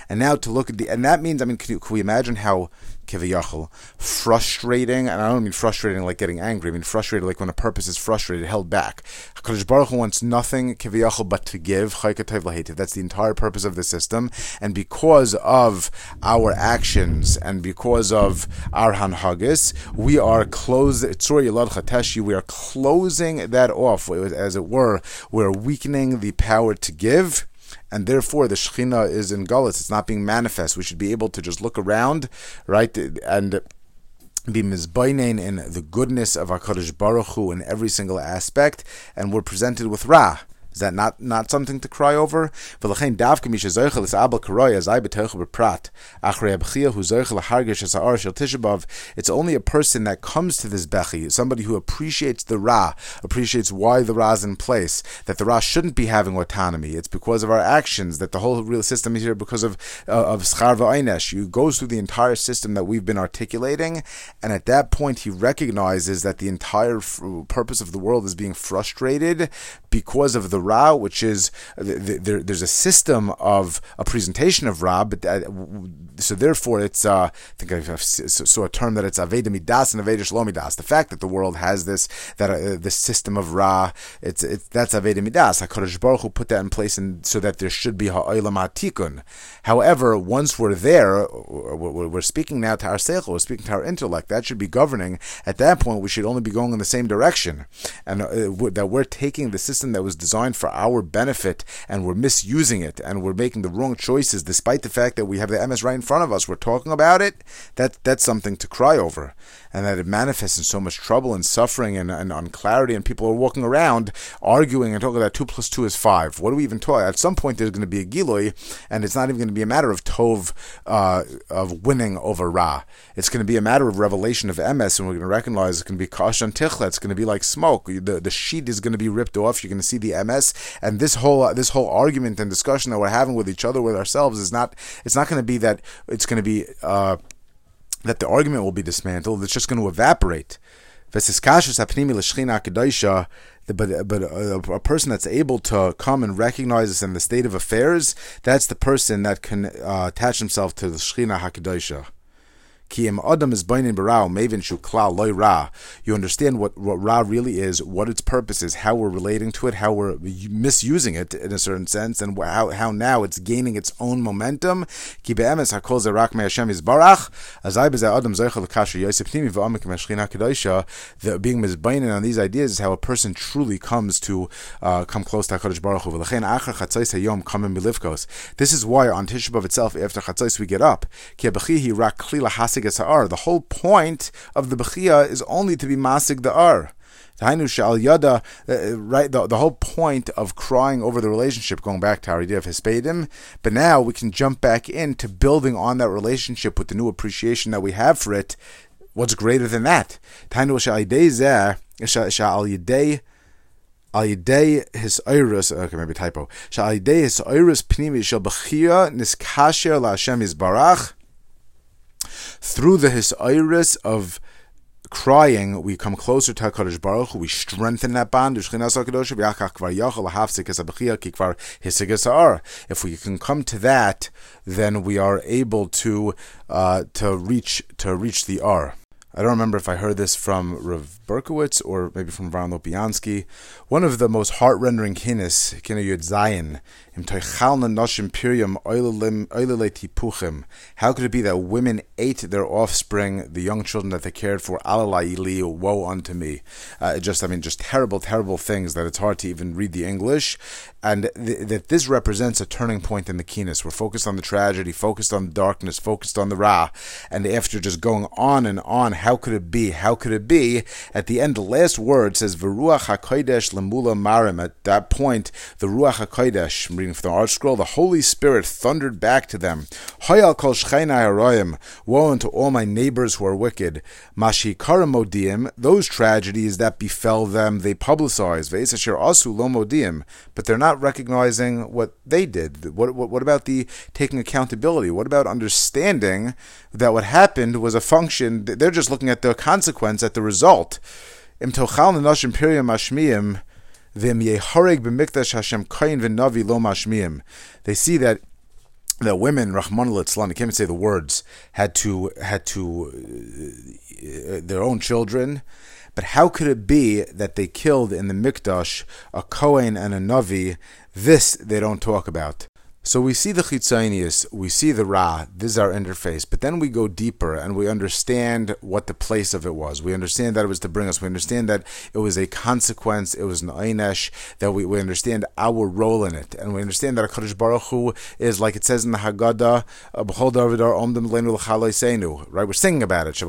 and now to look at the, and that means, I mean, can, you, can we imagine how kiviyachol, frustrating, and I don't mean frustrating like getting angry. I mean frustrated like when a purpose is frustrated, held back. Hakadosh Baruch Hu wants nothing kiviyachol but to give. That's the entire purpose of the system, and because of our actions and because of our hanhagis, we are closed. We are closing that off, as it were. We're weakening the power to give and therefore the Shechina is in Gullus. It's not being manifest. We should be able to just look around, right, and be mizbainen in the goodness of Hakadosh Baruch Hu in every single aspect, and we're presented with Ra. Is that not, not something to cry over? It's only a person that comes to this bechi, somebody who appreciates the ra, appreciates why the ra is in place, that the ra shouldn't be having autonomy. It's because of our actions that the whole real system is here because of uh, of schar v'aynesh. You goes through the entire system that we've been articulating, and at that point he recognizes that the entire f- purpose of the world is being frustrated because of the Ra, which is there, there's a system of a presentation of Ra, but that, so therefore it's uh, I think I saw a term that it's Aveda Midas and Aveda Shlomidas. The fact that the world has this that uh, this system of Ra, it's, it's that's Aveda Midas. Hakadosh Baruch Hu put that in place, and so that there should be Ha'olam Hatikun. However, once we're there, we're, we're speaking now to our seichel, we're speaking to our intellect. That should be governing. At that point, we should only be going in the same direction, and uh, that we're taking the system that was designed for our benefit and we're misusing it and we're making the wrong choices despite the fact that we have the MS right in front of us. We're talking about it. That that's something to cry over. And that it manifests in so much trouble and suffering and, and unclarity and people are walking around arguing and talking about two plus two is five. What do we even talk? At some point there's going to be a giloi and it's not even going to be a matter of tov uh, of winning over ra. It's going to be a matter of revelation of emes and we're going to recognize it's going to be kashan tichla. It's going to be like smoke. The, the sheet is going to be ripped off. You're going to see the emes and this whole this whole argument and discussion that we're having with each other with ourselves is not it's not going to be that it's going to be uh, that the argument will be dismantled. It's just going to evaporate. but but a, a, person that's able to come and recognize this in the state of affairs, that's the person that can uh, attach himself to the Shechina Hakadosha. You understand what, what ra really is, what its purpose is, how we're relating to it, how we're misusing it in a certain sense, and how, how now it's gaining its own momentum. The being mizbainin on these ideas is how a person truly comes to uh, come close to HaKadosh Baruch Hu. This is why on Tisha B'Av itself, after chatzais we get up. Rak klila the whole point of the Bechia is only to be Masig the Ar. Yada, uh, right? The, the whole point of crying over the relationship, going back to our idea of Hispedim, but now we can jump back into building on that relationship with the new appreciation that we have for it. What's greater than that? Tainu Sha'al Yidei his iris okay maybe typo shal yidei his iris pnimi shel bechia niskasher la Hashem barach through the hisiris of crying, we come closer to HaKadosh Baruch Hu, we strengthen that bond. If we can come to that, then we are able to uh, to reach to reach the R. I don't remember if I heard this from Rav Berkowitz or maybe from Ron Lopiansky. One of the most heart-rendering kinnis, kinna Yud Zayin. How could it be that women ate their offspring, the young children that they cared for, alalai woe unto me? Uh, just, I mean, just terrible, terrible things that it's hard to even read the English. And th- that this represents a turning point in the kinnis. We're focused on the tragedy, focused on the darkness, focused on the ra. And after just going on and on, how could it be? How could it be? At the end, the last word says, Veruach HaKodesh lemula marim. At that point, the Ruach HaKodesh, reading from the ArtScroll, the Holy Spirit thundered back to them, Hoyal kol woe unto all my neighbors who are wicked. Mashi karamodiim, those tragedies that befell them, they publicize. Ve'esasher asu lomodiim, but they're not recognizing what they did. What, what, what about the taking accountability? What about understanding that what happened was a function, they're just looking at the consequence, at the result. Im yehoreg b'mikdash v'navi. They see that the women, Rahman al I can't even say the words, had to had to uh, their own children. But how could it be that they killed in the Mikdash a Kohen and a Navi? This they don't talk about. So we see the chitzonius, we see the ra, this is our interface, but then we go deeper and we understand what the place of it was. We understand that it was to bring us, we understand that it was a consequence, it was an einesh, that we, we understand our role in it, and we understand that HaKadosh Baruch Hu is, like it says in the Haggadah, uh, B'chol Davidar Omdim Lenu Seinu, right? We're singing about it.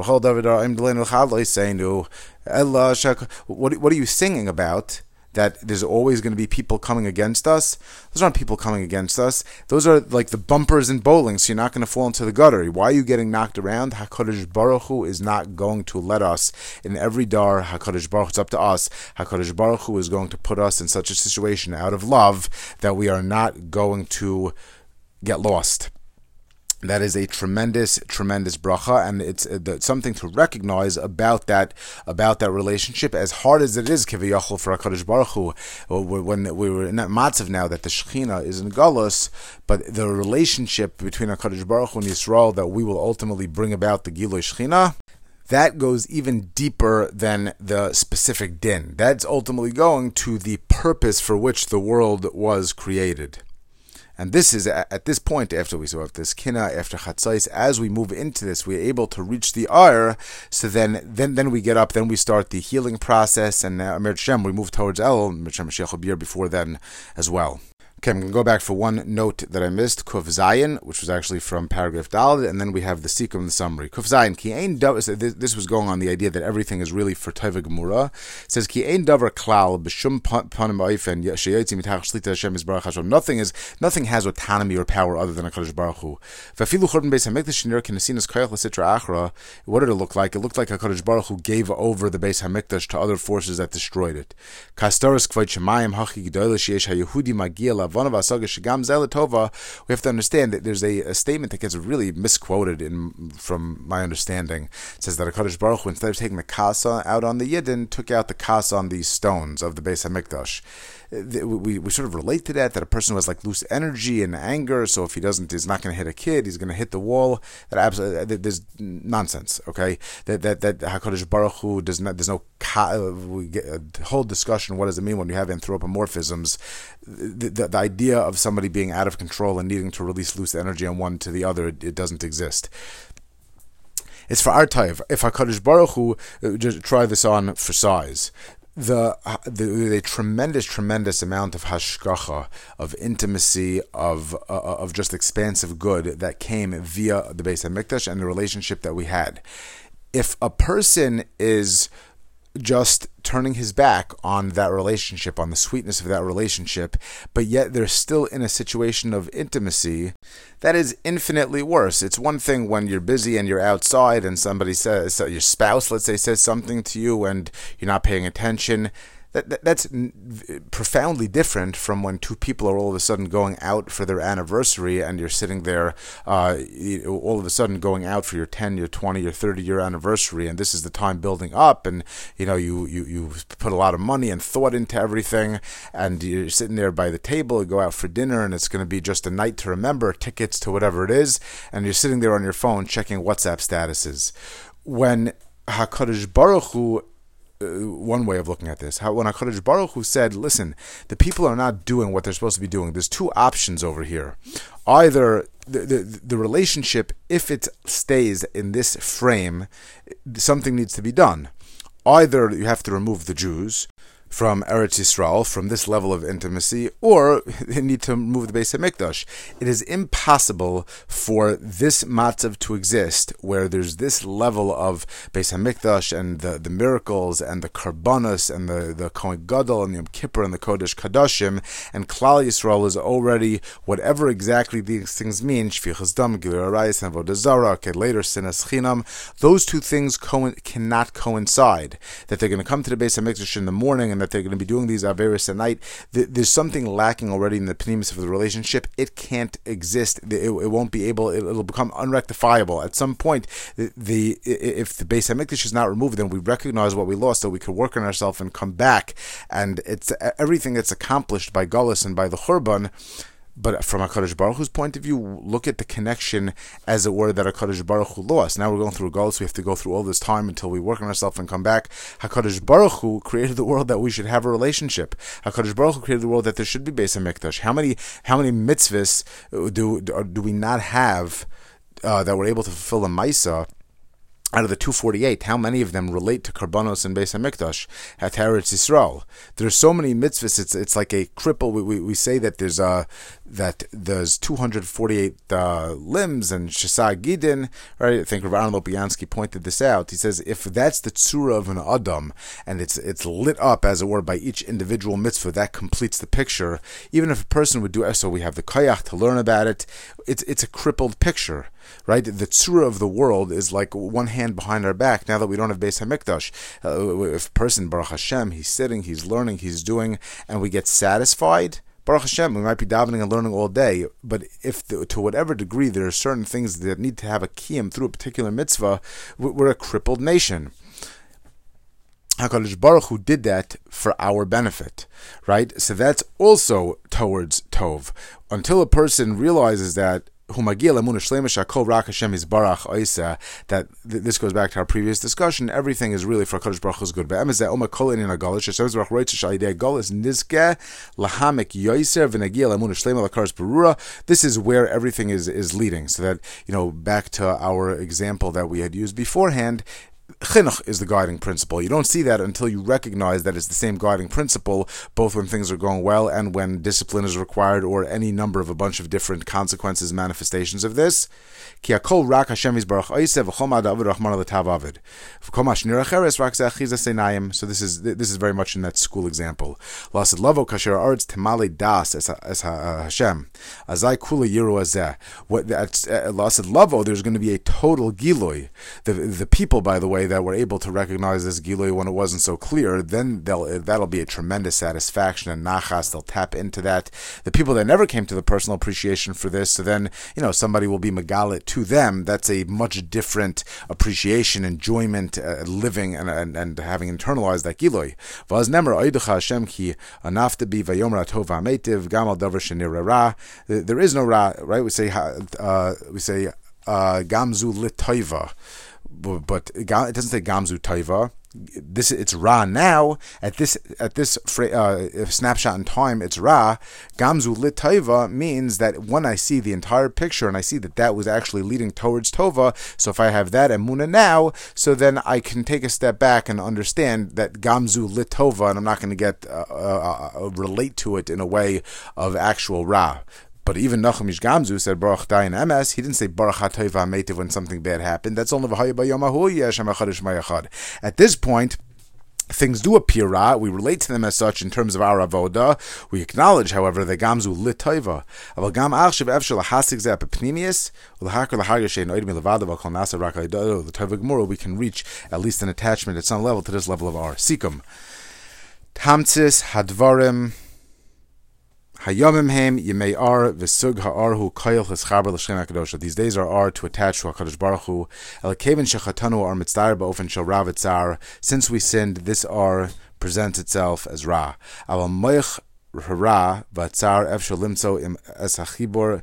What, what are you singing about? That there's always going to be people coming against us. Those aren't people coming against us. Those are like the bumpers in bowling, so you're not going to fall into the gutter. Why are you getting knocked around? HaKadosh Baruch Hu is not going to let us in every dar. HaKadosh Baruch it's up to us. HaKadosh Baruch Hu is going to put us in such a situation out of love that we are not going to get lost that is a tremendous, tremendous bracha, and it's uh, something to recognize about that about that relationship. As hard as it is, kiviyachol for Hakadosh Baruch Hu, uh, when we were in that matzav now that the Shechina is in Galus, but the relationship between Hakadosh Baruch Hu and Yisrael that we will ultimately bring about the Gilui Shechina, that goes even deeper than the specific din. That's ultimately going to the purpose for which the world was created. And this is at this point, after we saw this kina, after chatzais, as we move into this, we're able to reach the ir. So then, then, then we get up, then we start the healing process, and Amir Shem, we move towards El, Shem Mashiach before then as well. Okay, I'm going to go back for one note that I missed. Kuf Zayin, which was actually from paragraph Daled, and then we have the Sikum, the summary. Kuf Zayin, ki ein this was going on the idea that everything is really for Teva Gemura. Says, ki ein davar klal, b'shum panim oifen, sheyotzi mitach shlita Hashem is Baruch Hashem. Nothing is, nothing has autonomy or power other than a HaKadosh Baruch Hu. V'afilu chorban beis HaMikdash shenir kinesinas koyach l'sitra achra. What did it look like? It looked like HaKadosh Baruch Hu gave over the Beis HaMikdash to other forces that destroyed it. Kastoris kvoit shemayim hachi sheyesh ha-Yehudi magia we have to understand that there's a, a, statement that gets really misquoted in from my understanding. It says that HaKadosh Baruch Hu, instead of taking the kasa out on the Yidden, took out the kasa on these stones of the Beis HaMikdash we, we sort of relate to that that a person has like loose energy and anger so if he doesn't he's not going to hit a kid he's going to hit the wall that absolutely there's nonsense okay that that that Hakadosh Baruch Hu does not there's no we get a whole discussion what does it mean when you have anthropomorphisms the, the, the idea of somebody being out of control and needing to release loose energy on one to the other it, it doesn't exist it's for our type. If Hakadosh Baruch Hu uh, just try this on for size, the, the, the tremendous, tremendous amount of hashgacha, of intimacy, of uh, uh, of just expansive good that came via the Beis Hamikdash and the relationship that we had. If a person is just turning his back on that relationship, on the sweetness of that relationship, but yet they're still in a situation of intimacy, that is infinitely worse. It's one thing when you're busy and you're outside and somebody says, your spouse, let's say, says something to you and you're not paying attention that, that, that's profoundly different from when two people are all of a sudden going out for their anniversary and you're sitting there uh, all of a sudden going out for your 10 your 20 your 30 year anniversary and this is the time building up and you know you, you you put a lot of money and thought into everything and you're sitting there by the table you go out for dinner and it's going to be just a night to remember tickets to whatever it is and you're sitting there on your phone checking whatsapp statuses. When HaKadosh Baruch Hu uh, one way of looking at this. How when Hakadosh Baruch Hu said, "Listen, the people are not doing what they're supposed to be doing." There's two options over here. Either the, the, the relationship, if it stays in this frame, something needs to be done. Either you have to remove the Jews, from Eretz Yisrael, from this level of intimacy, or they need to move the Beis Hamikdash. It is impossible for this matzav to exist where there's this level of Beis Hamikdash and the, the miracles and the karbanos and the, the Kohen Gadol and the Yom Kippur and the Kodesh Kadashim, and Klal Yisrael is already whatever exactly these things mean, Shvichas Dam, Gilur Arayis, and Vodazara, later Sinas Chinam, those two things co- cannot coincide. That they're going to come to the Beis Hamikdash in the morning and that they're going to be doing these Averis at night, there's something lacking already in the pnimis of the relationship. It can't exist. It, it won't be able. It, will become unrectifiable at some point. The, the if the Beis Hamikdash is not removed, then we recognize what we lost, so we can work on ourselves and come back. And it's everything that's accomplished by Gullus and by the Churban but from a Kadosh Baruch Hu's point of view, look at the connection, as it were, that a Kadosh Baruch Hu lost. Now we're going through a so we have to go through all this time until we work on ourselves and come back. Hakadosh Baruch Hu created the world that we should have a relationship. Hakadosh Baruch Hu created the world that there should be Beis Hamikdash. How many how many mitzvahs do do we not have uh, that we're able to fulfill a Maisa? Out of the 248, how many of them relate to Karbanos and Beis Hamikdash at Eretz Yisrael? There's so many mitzvahs. It's it's like a cripple. We, we, we say that there's a that there's 248 uh, limbs and Shesag Gidin. Right? I think Rav Lopiansky pointed this out. He says if that's the tzura of an adam and it's it's lit up as it were by each individual mitzvah, that completes the picture. Even if a person would do so, we have the koyach to learn about it. It's it's a crippled picture right? The tzura of the world is like one hand behind our back. Now that we don't have Beis Hamikdash, uh, if person Baruch Hashem, he's sitting, he's learning, he's doing, and we get satisfied. Baruch Hashem, we might be davening and learning all day, but if the, to whatever degree there are certain things that need to have a kiyum through a particular mitzvah, we're a crippled nation. Hakadosh Baruch Hu did that for our benefit, right? So that's also towards tov. Until a person realizes that that this goes back to our previous discussion. Everything is really for Kadosh Baruch Hu's good. This is where everything is is leading. So that you know, back to our example that we had used beforehand, chinuch is the guiding principle. You don't see that until you recognize that it's the same guiding principle, both when things are going well and when discipline is required, or any number of a bunch of different consequences, manifestations of this. So this is this is very much in that school example. Uh, azeh. What lasid lavo, there's going to be a total giloy. The the people, by the way That were able to recognize this Giloi when it wasn't so clear, then that'll be a tremendous satisfaction and nachas. They'll tap into that. The people that never came to the personal appreciation for this, so then, you know, somebody will be megalit to them. That's a much different appreciation, enjoyment, uh, living, and, and, and having internalized that Giloi. Gamal. There is no ra, right? We say, uh, we say, uh, gamzu litoiva but it doesn't say Gamzu Taiva. This it's Ra now at this at this uh, snapshot in time. It's Ra. Gamzu Lit means that when I see the entire picture and I see that that was actually leading towards Tova. So if I have that Emuna now, so then I can take a step back and understand that Gamzu Lit Tova, and I'm not going to get uh, uh, uh, relate to it in a way of actual Ra. But even Nachum Gamzu said Baruch Dayan Emes. He didn't say Baruch HaToiva Metiv when something bad happened. That's only At this point, things do appear ra. We relate to them as such in terms of our avoda. We acknowledge, however, that gamzu litoiva. Aval the. We can reach at least an attachment at some level to this level of our sikum. Tamtzis hadvarim. Hayomim hem yemei ar v'sug ha'arhu koyel cheschaber l'shem HaKadosh. These days are ar to attach to HaKadosh Baruch Hu. El kevin shechatanu ar mitzdar ba'ofen shel ra v'tzar. Since we sinned, this ar presents itself as ra. Aval moich hara v'tzar ev shalimtzo im es hachibor.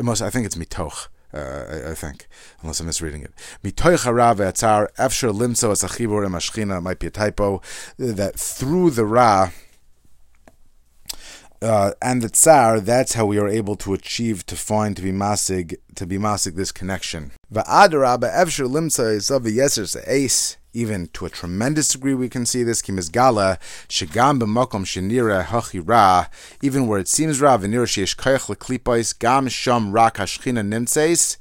I think it's mitoch. Uh, I, I, think, unless I'm misreading it. Mitoich hara v'tzar efshar limtzo es hachibor im ashchina. Might be a typo. That through the ra uh, and the tsar, that's how we are able to achieve, to find, to be masig, to be masig this connection. Even to a tremendous degree, we can see this. Kimizgala shegam b'makom shenira hachira. Even where it seems ra v'nira sheish koyach leklipos gam sham rak hashchina nimtzeis.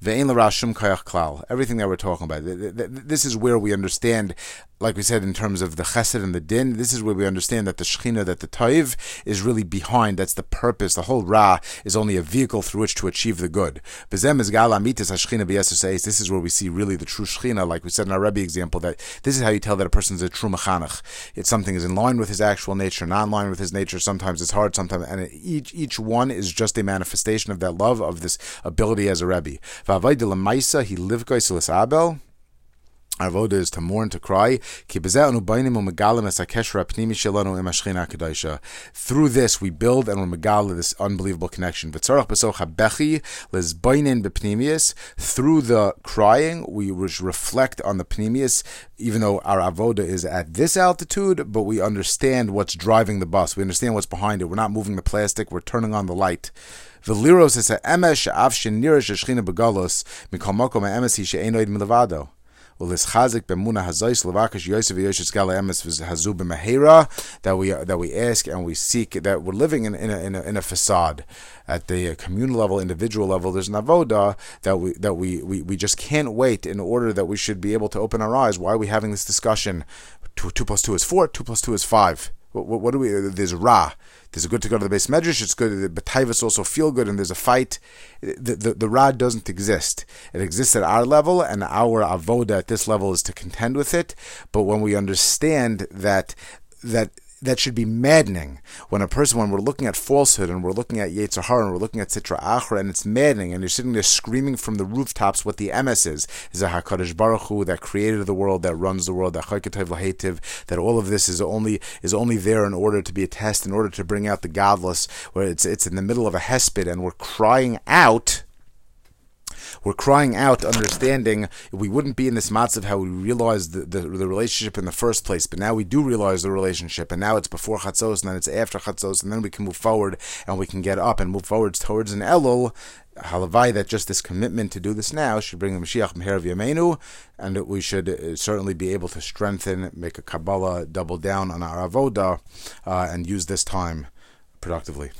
Everything that we're talking about. This is where we understand like we said, in terms of the chesed and the din, this is where we understand that the shechina, that the taiv is really behind. That's the purpose. The whole ra is only a vehicle through which to achieve the good. This is where we see really the true shechina, like we said in our Rebbe example, that this is how you tell that a person is a true mechanech. It's something is in line with his actual nature, not in line with his nature. Sometimes it's hard, sometimes, and each each one is just a manifestation of that love, of this ability as a Rebbe. He lived abel. Our voda is to mourn, to cry. Through this, we build and we megala this unbelievable connection. Through the crying, we reflect on the pnimius, even though our avoda is at this altitude, but we understand what's driving the bus. We understand what's behind it. We're not moving the plastic, we're turning on the light. Veliros is a emesh av shenirish shechina begalos mikol mokom emes hi she'enoid milevado that we that we ask and we seek that we're living in in a, in a, in a facade at the communal level, individual level. There's an avoda that we that we, we we just can't wait in order that we should be able to open our eyes. Why are we having this discussion? Two, two plus two is four. Two plus two is five. What, what, what do we? There's ra. There's a good to go to the beis medrash. It's good. The betaivas also feel good, and there's a fight. The, the, the rod doesn't exist. It exists at our level, and our avoda at this level is to contend with it. But when we understand that that that should be maddening. When a person, when we're looking at falsehood and we're looking at Yetzer Hara and we're looking at Sitra Achra and it's maddening and you're sitting there screaming from the rooftops what the MS is, is a HaKadosh Baruch Hu that created the world, that runs the world, that Chayketev that all of this is only is only there in order to be a test, in order to bring out the godless, where it's it's in the middle of a hesped and we're crying out we're crying out, understanding we wouldn't be in this matzav how we realized the, the, the, relationship in the first place, but now we do realize the relationship, and now it's before chatzos, and then it's after chatzos, and then we can move forward, and we can get up and move forward towards an elul, halavai that just this commitment to do this now should bring the Mashiach Meher Yemenu, and that we should uh, certainly be able to strengthen, make a Kabbalah, double down on our avoda, uh, and use this time productively.